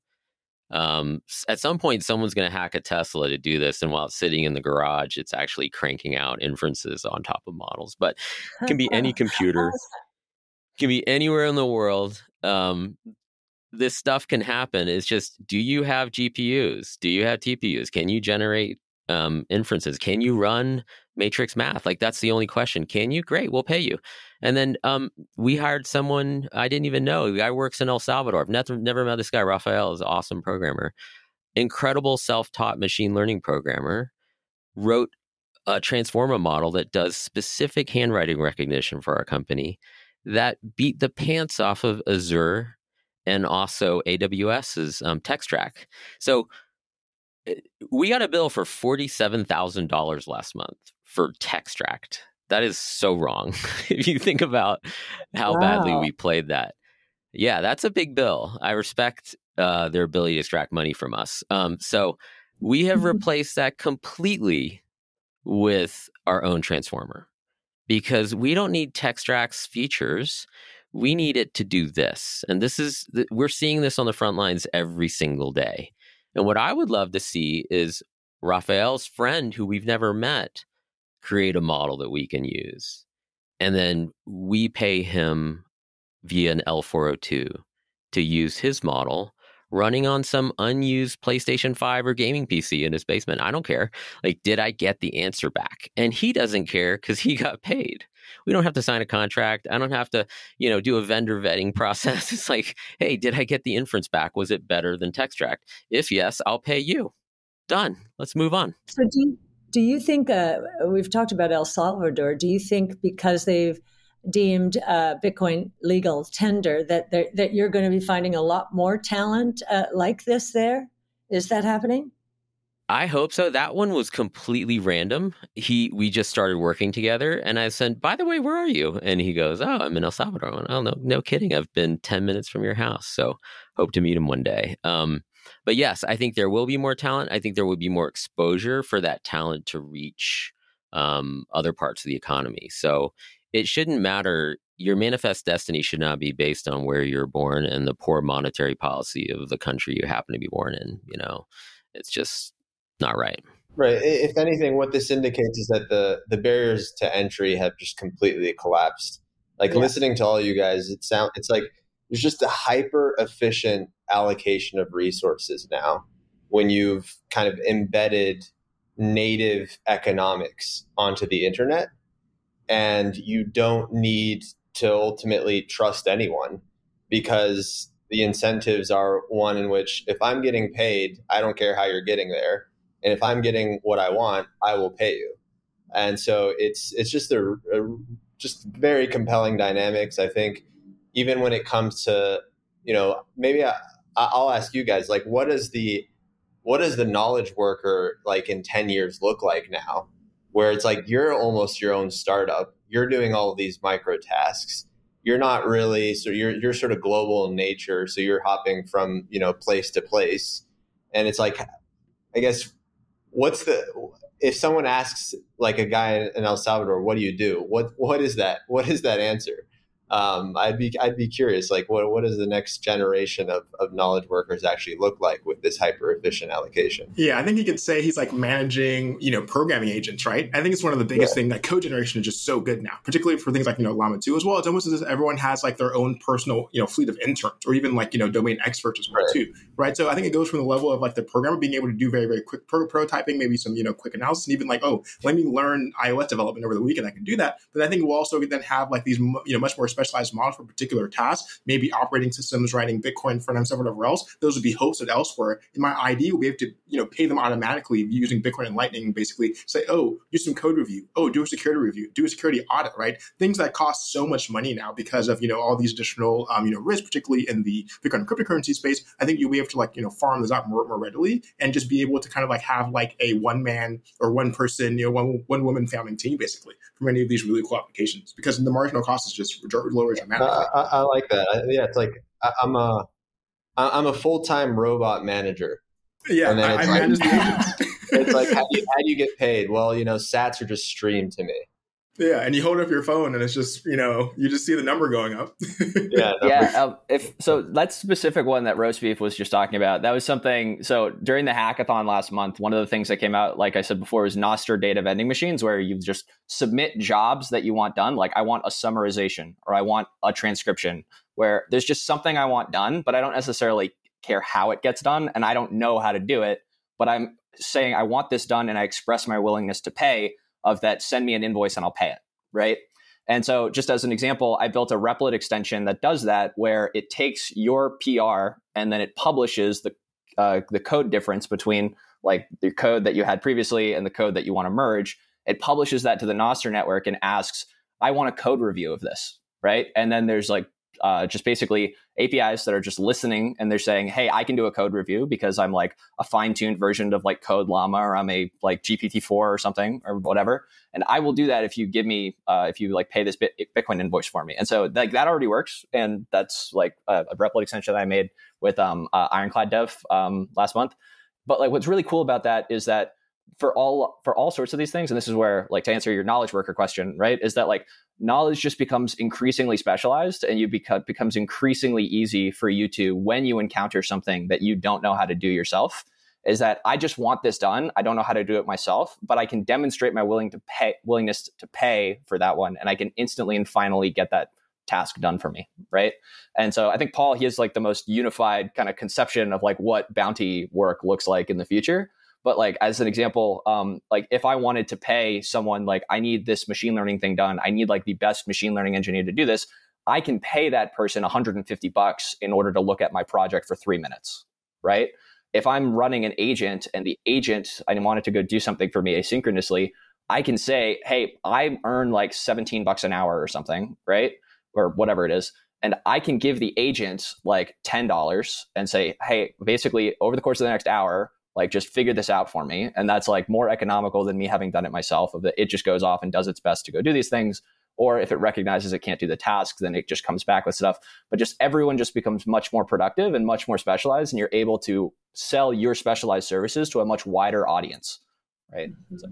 Um, at some point, someone's going to hack a Tesla to do this, and while it's sitting in the garage, it's actually cranking out inferences on top of models. But it can be any *laughs* computer, can be anywhere in the world. Um, this stuff can happen. It's just, do you have GPUs? Do you have TPUs? Can you generate um, inferences? Can you run matrix math? Like that's the only question. Can you? Great, we'll pay you. And then um, we hired someone I didn't even know. The guy works in El Salvador. I've never, never met this guy. Rafael is an awesome programmer, incredible self-taught machine learning programmer. Wrote a transformer model that does specific handwriting recognition for our company that beat the pants off of Azure and also AWS's um, Textract. So Eh, we got a bill for $47,000 last month for Textract. That is so wrong. *laughs* if you think about how wow. badly we played that. Yeah, that's a big bill. I respect uh, their ability to extract money from us. Um, so We have replaced that completely with our own transformer because we don't need Textract's features. We need it to do this. And this is, we're seeing this on the front lines every single day. And what I would love to see is Raphael's friend, who we've never met, create a model that we can use. And then we pay him via an L402 to use his model running on some unused PlayStation 5 or gaming PC in his basement. I don't care. Like, did I get the answer back? And he doesn't care because he *laughs* got paid. We don't have to sign a contract. I don't have to, you know, do a vendor vetting *laughs* process. It's like, hey, did I get the inference back? Was it better than Textract? If yes, I'll pay you. Done. Let's move on. So do you, do you think uh, we've talked about El Salvador? Do you think because they've deemed uh, Bitcoin legal tender that that you're going to be finding a lot more talent uh, like this there? Is that happening? I hope so. That one was completely random. He we just started working together, and I said, "By the way, where are you?" And he goes, "Oh, I'm in El Salvador." Went, oh no, no kidding. I've been ten minutes from your house, so hope to meet him one day. Um, but yes, I think there will be more talent. I think there will be more exposure for that talent to reach um, other parts of the economy. So it shouldn't matter. Your manifest destiny should not be based on where you're born and the poor monetary policy of the country you happen to be born in. You know, it's just not right. Right. If anything, what this indicates is that the the barriers to entry have just completely collapsed. Like yeah. listening to all you guys, it sound it's like there's just a hyper efficient allocation of resources now when you've kind of embedded native economics onto the internet and you don't need to ultimately trust anyone because the incentives are one in which if I'm getting paid, I don't care how you're getting there. And if I'm getting what I want, I will pay you. And so it's it's just a, a just very compelling dynamics. I think even when it comes to you know maybe I'll ask you guys like what is the what does the knowledge worker like in 10 years look like now where it's like you're almost your own startup. You're doing all these micro tasks. You're not really so you're you're sort of global in nature. So you're hopping from you know place to place, and it's like, I guess, what's the if someone asks like a guy in El Salvador, what do you do? What what is that? What is that answer? Um, I'd be I'd be curious, like what what does the next generation of, of knowledge workers actually look like with this hyper efficient allocation? Yeah, I think he could say he's like managing, you know, programming agents, right? I think it's one of the biggest yeah. things that code generation is just so good now, particularly for things like you know Llama two as well. It's almost as if everyone has like their own personal, you know, fleet of interns or even like you know domain experts as well right. too, right? So I think it goes from the level of like the programmer being able to do very very quick pro- prototyping, maybe some you know quick analysis, and even like oh, let me learn iOS development over the weekend. I can do that, but I think we'll also then have like these you know much more specialized models for particular tasks, maybe operating systems writing Bitcoin for them, whatever else. Those would be hosted elsewhere. And my ID will be able to, you know, pay them automatically using Bitcoin and Lightning, basically say, oh, do some code review. Oh, do a security review. Do a security audit, right? Things that cost so much money now because of, you know, all these additional, um, you know, risks, particularly in the Bitcoin cryptocurrency space. I think you'll be able to like, you know, farm those out more, more readily and just be able to kind of like have like a one man or one person, you know, one, one woman founding team basically for many of these really cool applications because the marginal cost is just lower dramatically. I, I, like that. I, yeah, it's like I, am a I'm a full time robot manager. Yeah, and then it's I, like, *laughs* it's like how do, you, how do you get paid? Well, you know, Sats are just streamed to me. Yeah, and you hold up your phone, and it's just you know you just see the number going up. *laughs* yeah, yeah. Um, if so, that specific one that Roasbeef was just talking about, that was something. So during the hackathon last month, one of the things that came out, like I said before, was Nostr data vending machines, where you just submit jobs that you want done. Like I want a summarization, or I want a transcription, where there's just something I want done, but I don't necessarily care how it gets done, and I don't know how to do it, but I'm saying I want this done, and I express my willingness to pay of that send me an invoice and I'll pay it, right? And so, just as an example, I built a Replit extension that does that, where it takes your PR and then it publishes the uh, the code difference between like the code that you had previously and the code that you want to merge. It publishes that to the Nostr network and asks, "I want a code review of this," right? And then there's like uh, just basically APIs that are just listening and they're saying, "Hey, I can do a code review because I'm like a fine-tuned version of like Code Llama or I'm a like GPT-4 or something or whatever." And I will do that if you give me uh, if you like pay this Bit- Bitcoin invoice for me. And so like that already works, and that's like a, a Replit extension that I made with um, uh, Ironclad Dev um, last month. but like what's really cool about that is that for all for all sorts of these things and this is where like to answer your knowledge worker question right is that like knowledge just becomes increasingly specialized and you become becomes increasingly easy for you to when you encounter something that you don't know how to do yourself is that I just want this done. I don't know how to do it myself, but I can demonstrate my willing to pay willingness to pay for that one and I can instantly and finally get that task done for me, right? And so I think Paul he has like the most unified kind of conception of like what bounty work looks like in the future. But like as an example, um, like if I wanted to pay someone like I need this machine learning thing done, I need like the best machine learning engineer to do this. I can pay that person 150 bucks in order to look at my project for three minutes, right? If I'm running an agent and the agent I wanted to go do something for me asynchronously, I can say, hey, I earn like 17 bucks an hour or something, right? Or whatever it is and I can give the agent like $10 and say, hey, basically over the course of the next hour, like just figure this out for me. And that's like more economical than me having done it myself of that it just goes off and does its best to go do these things. Or if it recognizes it can't do the task then it just comes back with stuff. But just everyone just becomes much more productive and much more specialized and you're able to sell your specialized services to a much wider audience right? Mm-hmm. so.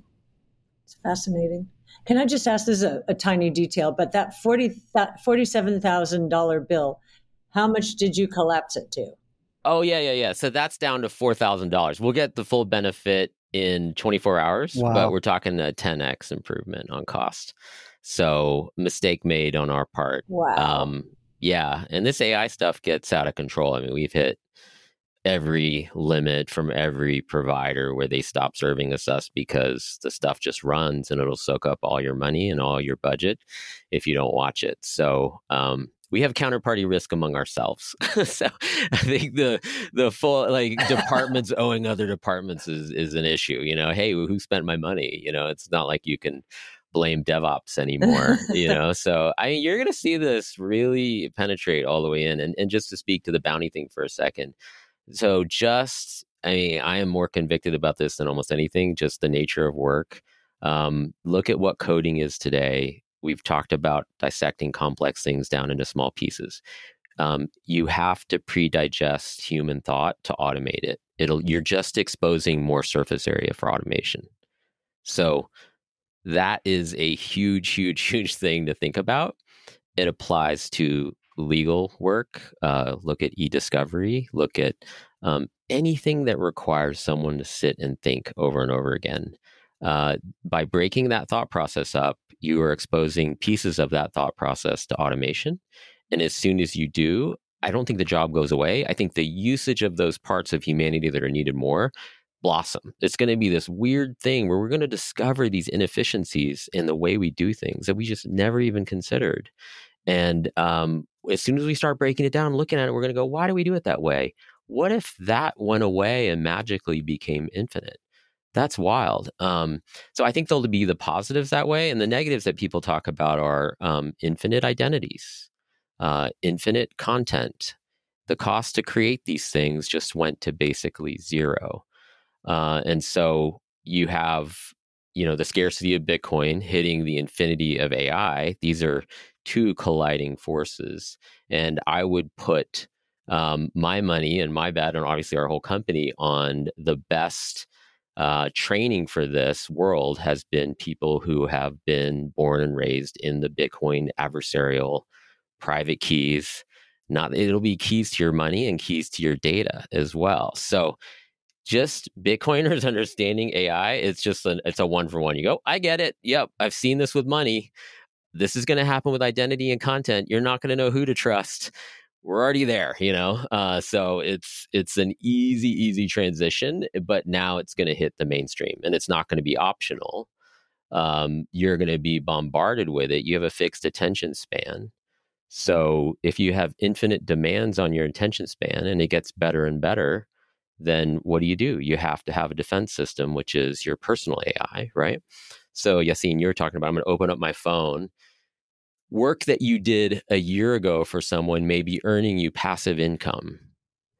it's fascinating. Can i just ask this is a, a tiny detail but that 40 that $47000 bill how much did you collapse it to Oh yeah, yeah, yeah. So that's down to four thousand dollars. We'll get the full benefit in 24 hours, wow. but we're talking a 10x improvement on cost. So mistake made on our part. Wow. Um, yeah, and this AI stuff gets out of control. I mean, we've hit every limit from every provider where they stop serving us us because the stuff just runs and it'll soak up all your money and all your budget if you don't watch it. So um, we have counterparty risk among ourselves. *laughs* so I think the the full like *laughs* departments owing other departments is is an issue. You know, hey, who spent my money? You know, it's not like you can blame DevOps anymore. *laughs* you know, so I mean, you're going to see this really penetrate all the way in. And and just to speak to the bounty thing for a second, so just I mean, I am more convicted about this than almost anything. Just the nature of work. Um, look at what coding is today we've talked about dissecting complex things down into small pieces. Um, you have to pre-digest human thought to automate it. It'll you're just exposing more surface area for automation. So that is a huge, huge, *laughs* huge thing to think about. It applies to legal work. Uh, look at e-discovery. Look at um, anything that requires someone to sit and think over and over again. Uh, by breaking that thought process up, you are exposing pieces of that thought process to automation. And as soon as you do, I don't think the job goes away. I think the usage of those parts of humanity that are needed more blossom. It's going to be this weird thing where we're going to discover these inefficiencies in the way we do things that we just never even considered. And um, as soon as we start breaking it down, looking at it, we're going to go, why do we do it that way? What if that went away and magically became infinite? That's wild. Um, so I think there'll be the positives that way, and the negatives that people talk about are um, infinite identities, uh, infinite content. The cost to create these things just went to basically zero, uh, and so you have you know the scarcity of Bitcoin hitting the infinity of AI. These are two colliding forces, and I would put um, my money and my bet, and obviously our whole company, on the best uh, training for this world has been people who have been born and raised in the Bitcoin adversarial private keys. Not it'll be keys to your money and keys to your data as well. So just Bitcoiners *laughs* understanding AI, it's just an, it's a one for one. You go, I get it. Yep, I've seen this with money. This is going to happen with identity and content. You're not going to know who to trust we're already there, you know. Uh, so it's it's an easy, easy transition, but now it's going to hit the mainstream, and it's not going to be optional. Um, you're going to be bombarded with it. You have a fixed attention span, so if you have infinite demands on your attention span, and it gets better and better, then what do you do? You have to have a defense system, which is your personal AI, right? So Yassine, you're talking about. I'm going to open up my phone work that you did a year ago for someone may be earning you passive income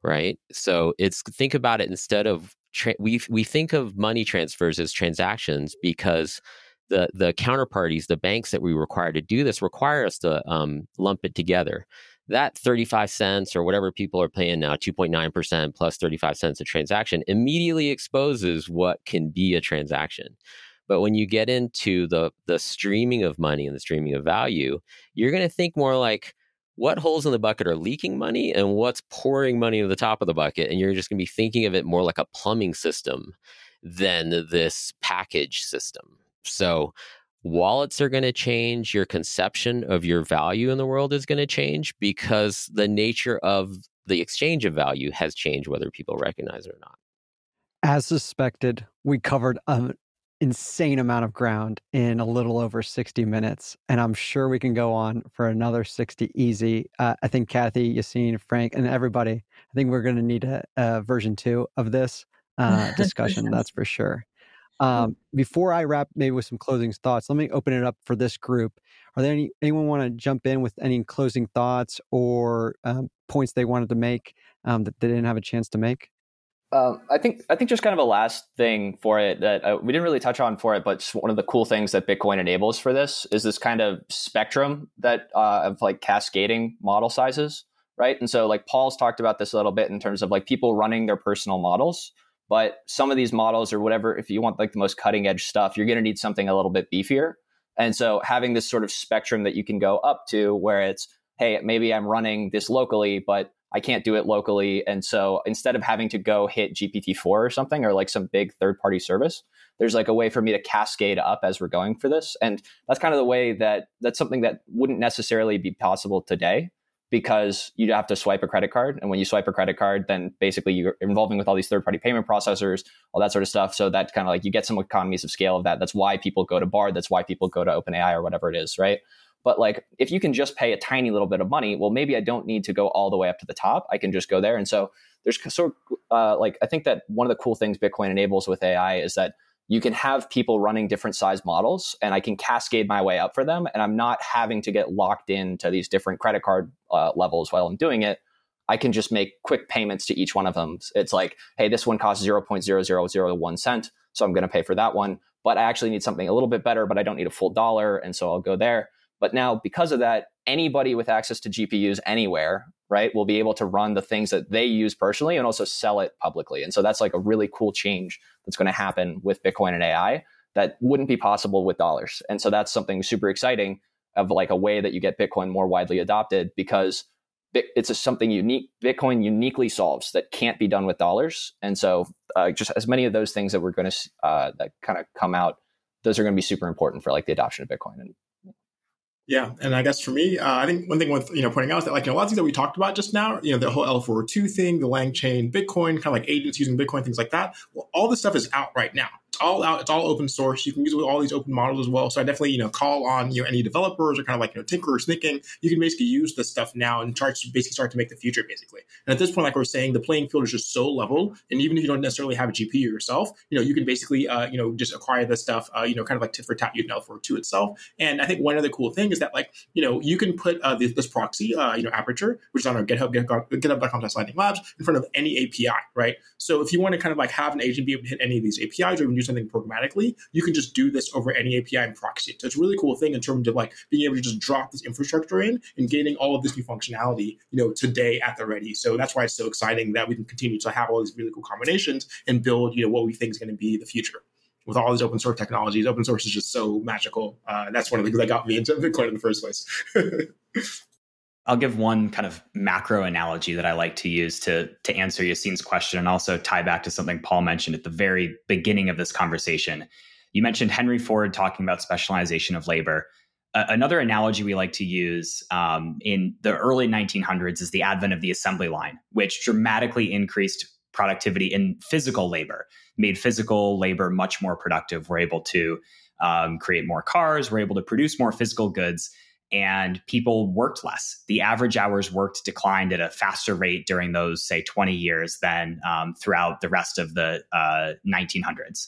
right so it's think about it instead of tra- we we think of money transfers as transactions because the the counterparties the banks that we require to do this require us to um, lump it together that 35 cents or whatever people are paying now, 2.9% plus 35 cents a transaction, immediately exposes what can be a transaction. But when you get into the the streaming of money and the streaming of value, you're going to think more like what holes in the bucket are leaking money and what's pouring money to the top of the bucket, and you're just going to be thinking of it more like a plumbing system than this package system. So wallets are going to change your conception of your value in the world is going to change because the nature of the exchange of value has changed whether people recognize it or not as suspected we covered an insane amount of ground in a little over 60 minutes and i'm sure we can go on for another 60 easy uh, i think Cathie yassine frank and everybody i think we're going to need a, a, version two of this uh, *laughs* discussion that's for sure. Um, before I wrap, maybe with some closing thoughts, let me open it up for this group. Are there any anyone want to jump in with any closing thoughts or um, points they wanted to make um, that they didn't have a chance to make? Um, I think I think just kind of a last thing for it that uh, we didn't really touch on for it, but one of the cool things that Bitcoin enables for this is this kind of spectrum that uh, of like cascading model sizes, right? And so like Paul's talked about this a little bit in terms of like people running their personal models. But some of these models or whatever, if you want like the most cutting edge stuff, you're going to need something a little bit beefier. And so having this sort of spectrum that you can go up to where it's, hey, maybe I'm running this locally, but I can't do it locally. And so instead of having to go hit GPT-4 or something or like some big third party service, there's like a way for me to cascade up as we're going for this. And that's kind of the way that that's something that wouldn't necessarily be possible today because you have to swipe a credit card. And when you swipe a credit card, then basically you're involving with all these third party payment processors, all that sort of stuff. So that kind of like you get some economies of scale of that. That's why people go to Bard. That's why people go to OpenAI or whatever it is, right? But like if you can just pay a tiny little bit of money, well, maybe I don't need to go all the way up to the top. I can just go there. And so there's sort of uh, like I think that one of the cool things Bitcoin enables with AI is that you can have people running different size models and I can cascade my way up for them. And I'm not having to get locked into these different credit card uh, levels while I'm doing it. I can just make quick payments to each one of them. It's like, hey, this one costs 0.0001 cent. So I'm going to pay for that one. But I actually need something a little bit better, but I don't need a full dollar. And so I'll go there. But now, because of that, anybody with access to GPUs anywhere, right, will be able to run the things that they use personally and also sell it publicly. And so that's like a really cool change that's going to happen with Bitcoin and AI that wouldn't be possible with dollars. And so that's something super exciting of like a way that you get Bitcoin more widely adopted because it's a, something unique Bitcoin uniquely solves that can't be done with dollars. And so uh, just as many of those things that we're going to uh, that kind of come out, those are going to be super important for like the adoption of Bitcoin and yeah, and I guess for me, uh, I think one thing worth you know pointing out is that like you know, a lot of things that we talked about just now, you know, the whole L402 thing, the LangChain, Bitcoin, kind of like agents using Bitcoin, things like that. Well, all this stuff is out right now all out. It's all open source. You can use it with all these open models as well. So I definitely, you know, call on you know any developers or kind of like you know tinkerers thinking. You can basically use this stuff now and try to basically start to make the future basically. And at this point, like we are saying, the playing field is just so level. And even if you don't necessarily have a GPU yourself, you know, you can basically uh, you know just acquire this stuff, uh, you know, kind of like tit for tat you know, for to itself. And I think one other cool thing is that like you know you can put uh, this, this proxy, uh, you know, Aperture, which is on our GitHub, GitHub.com/slash lightning labs, in front of any API, right? So if you want to kind of like have an agent be able to hit any of these APIs or even do something programmatically you can just do this over any API and proxy. So it's a really cool thing in terms of like being able to just drop this infrastructure in and gaining all of this new functionality, you know, today at the ready. So that's why it's so exciting that we can continue to have all these really cool combinations and build, you know, what we think is going to be the future with all these open source technologies. Open source is just so magical. Uh, that's one of the things that got me into Bitcoin in the first place. *laughs* I'll give one kind of macro analogy that I like to use to to answer Yassine's question and also tie back to something Paul mentioned at the very beginning of this conversation. You mentioned Henry Ford talking about specialization of labor. Uh, another analogy we like to use um, in the early 1900s is the advent of the assembly line, which dramatically increased productivity in physical labor, made physical labor much more productive. We're able to um, create more cars, we're able to produce more physical goods and people worked less. The average hours worked declined at a faster rate during those, say, 20 years than um, throughout the rest of the uh, 1900s.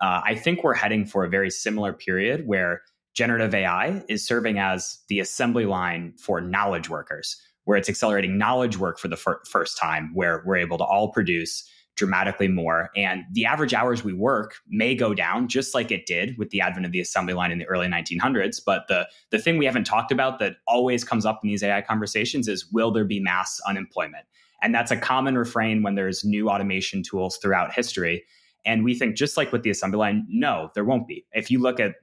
Uh, I think we're heading for a very similar period where generative AI is serving as the assembly line for knowledge workers, where it's accelerating knowledge work for the fir- first time, where we're able to all produce dramatically more. And the average hours we work may go down, just like it did with the advent of the assembly line in the early 1900s. But the, the thing we haven't talked about that always comes up in these AI conversations is will there be mass unemployment? And that's a common refrain when there's new automation tools throughout history. And we think, just like with the assembly line, no, there won't be. If you look at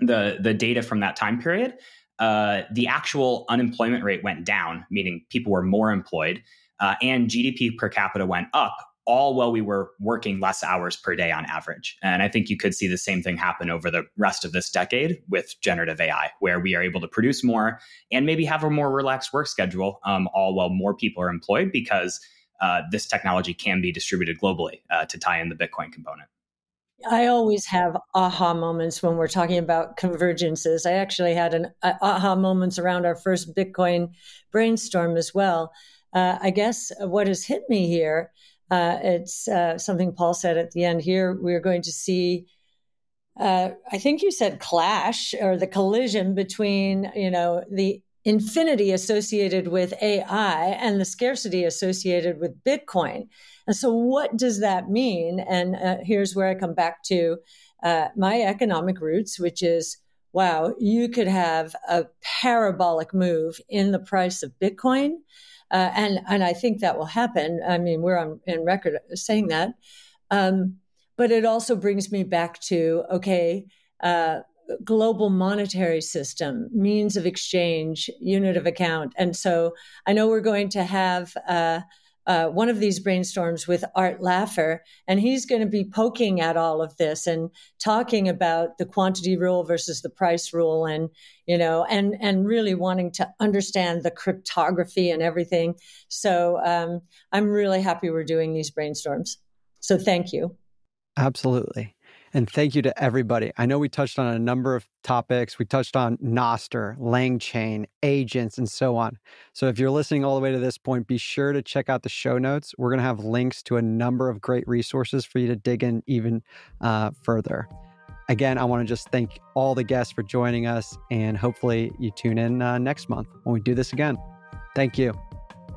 the, the data from that time period, uh, the actual unemployment rate went down, meaning people were more employed, uh, and GDP per capita went up, all while we were working less hours per day on average. And I think you could see the same thing happen over the rest of this decade with generative AI, where we are able to produce more and maybe have a more relaxed work schedule, um, all while more people are employed because uh, this technology can be distributed globally uh, to tie in the Bitcoin component. I always have aha moments when we're talking about convergences. I actually had an uh, aha moments around our first Bitcoin brainstorm as well. Uh, I guess what has hit me here, uh, it's uh, something Paul said at the end here. We're going to see, uh, I think you said clash or the collision between, you know, the infinity associated with AI and the scarcity associated with Bitcoin. And so, what does that mean? And uh, here's where I come back to uh, my economic roots, which is wow, you could have a parabolic move in the price of Bitcoin. Uh, and, and I think that will happen. I mean, we're on in record saying that. Um, but it also brings me back to okay, uh, global monetary system, means of exchange, unit of account. And so I know we're going to have uh, uh, one of these brainstorms with Art Laffer, and he's going to be poking at all of this and talking about the quantity rule versus the price rule, and you know, and and really wanting to understand the cryptography and everything. So um, I'm really happy we're doing these brainstorms. So thank you. Absolutely. And thank you to everybody. I know we touched on a number of topics. We touched on Nostr, LangChain, agents, and so on. So if you're listening all the way to this point, be sure to check out the show notes. We're going to have links to a number of great resources for you to dig in even uh, further. Again, I want to just thank all the guests for joining us, and hopefully you tune in uh, next month when we do this again. Thank you.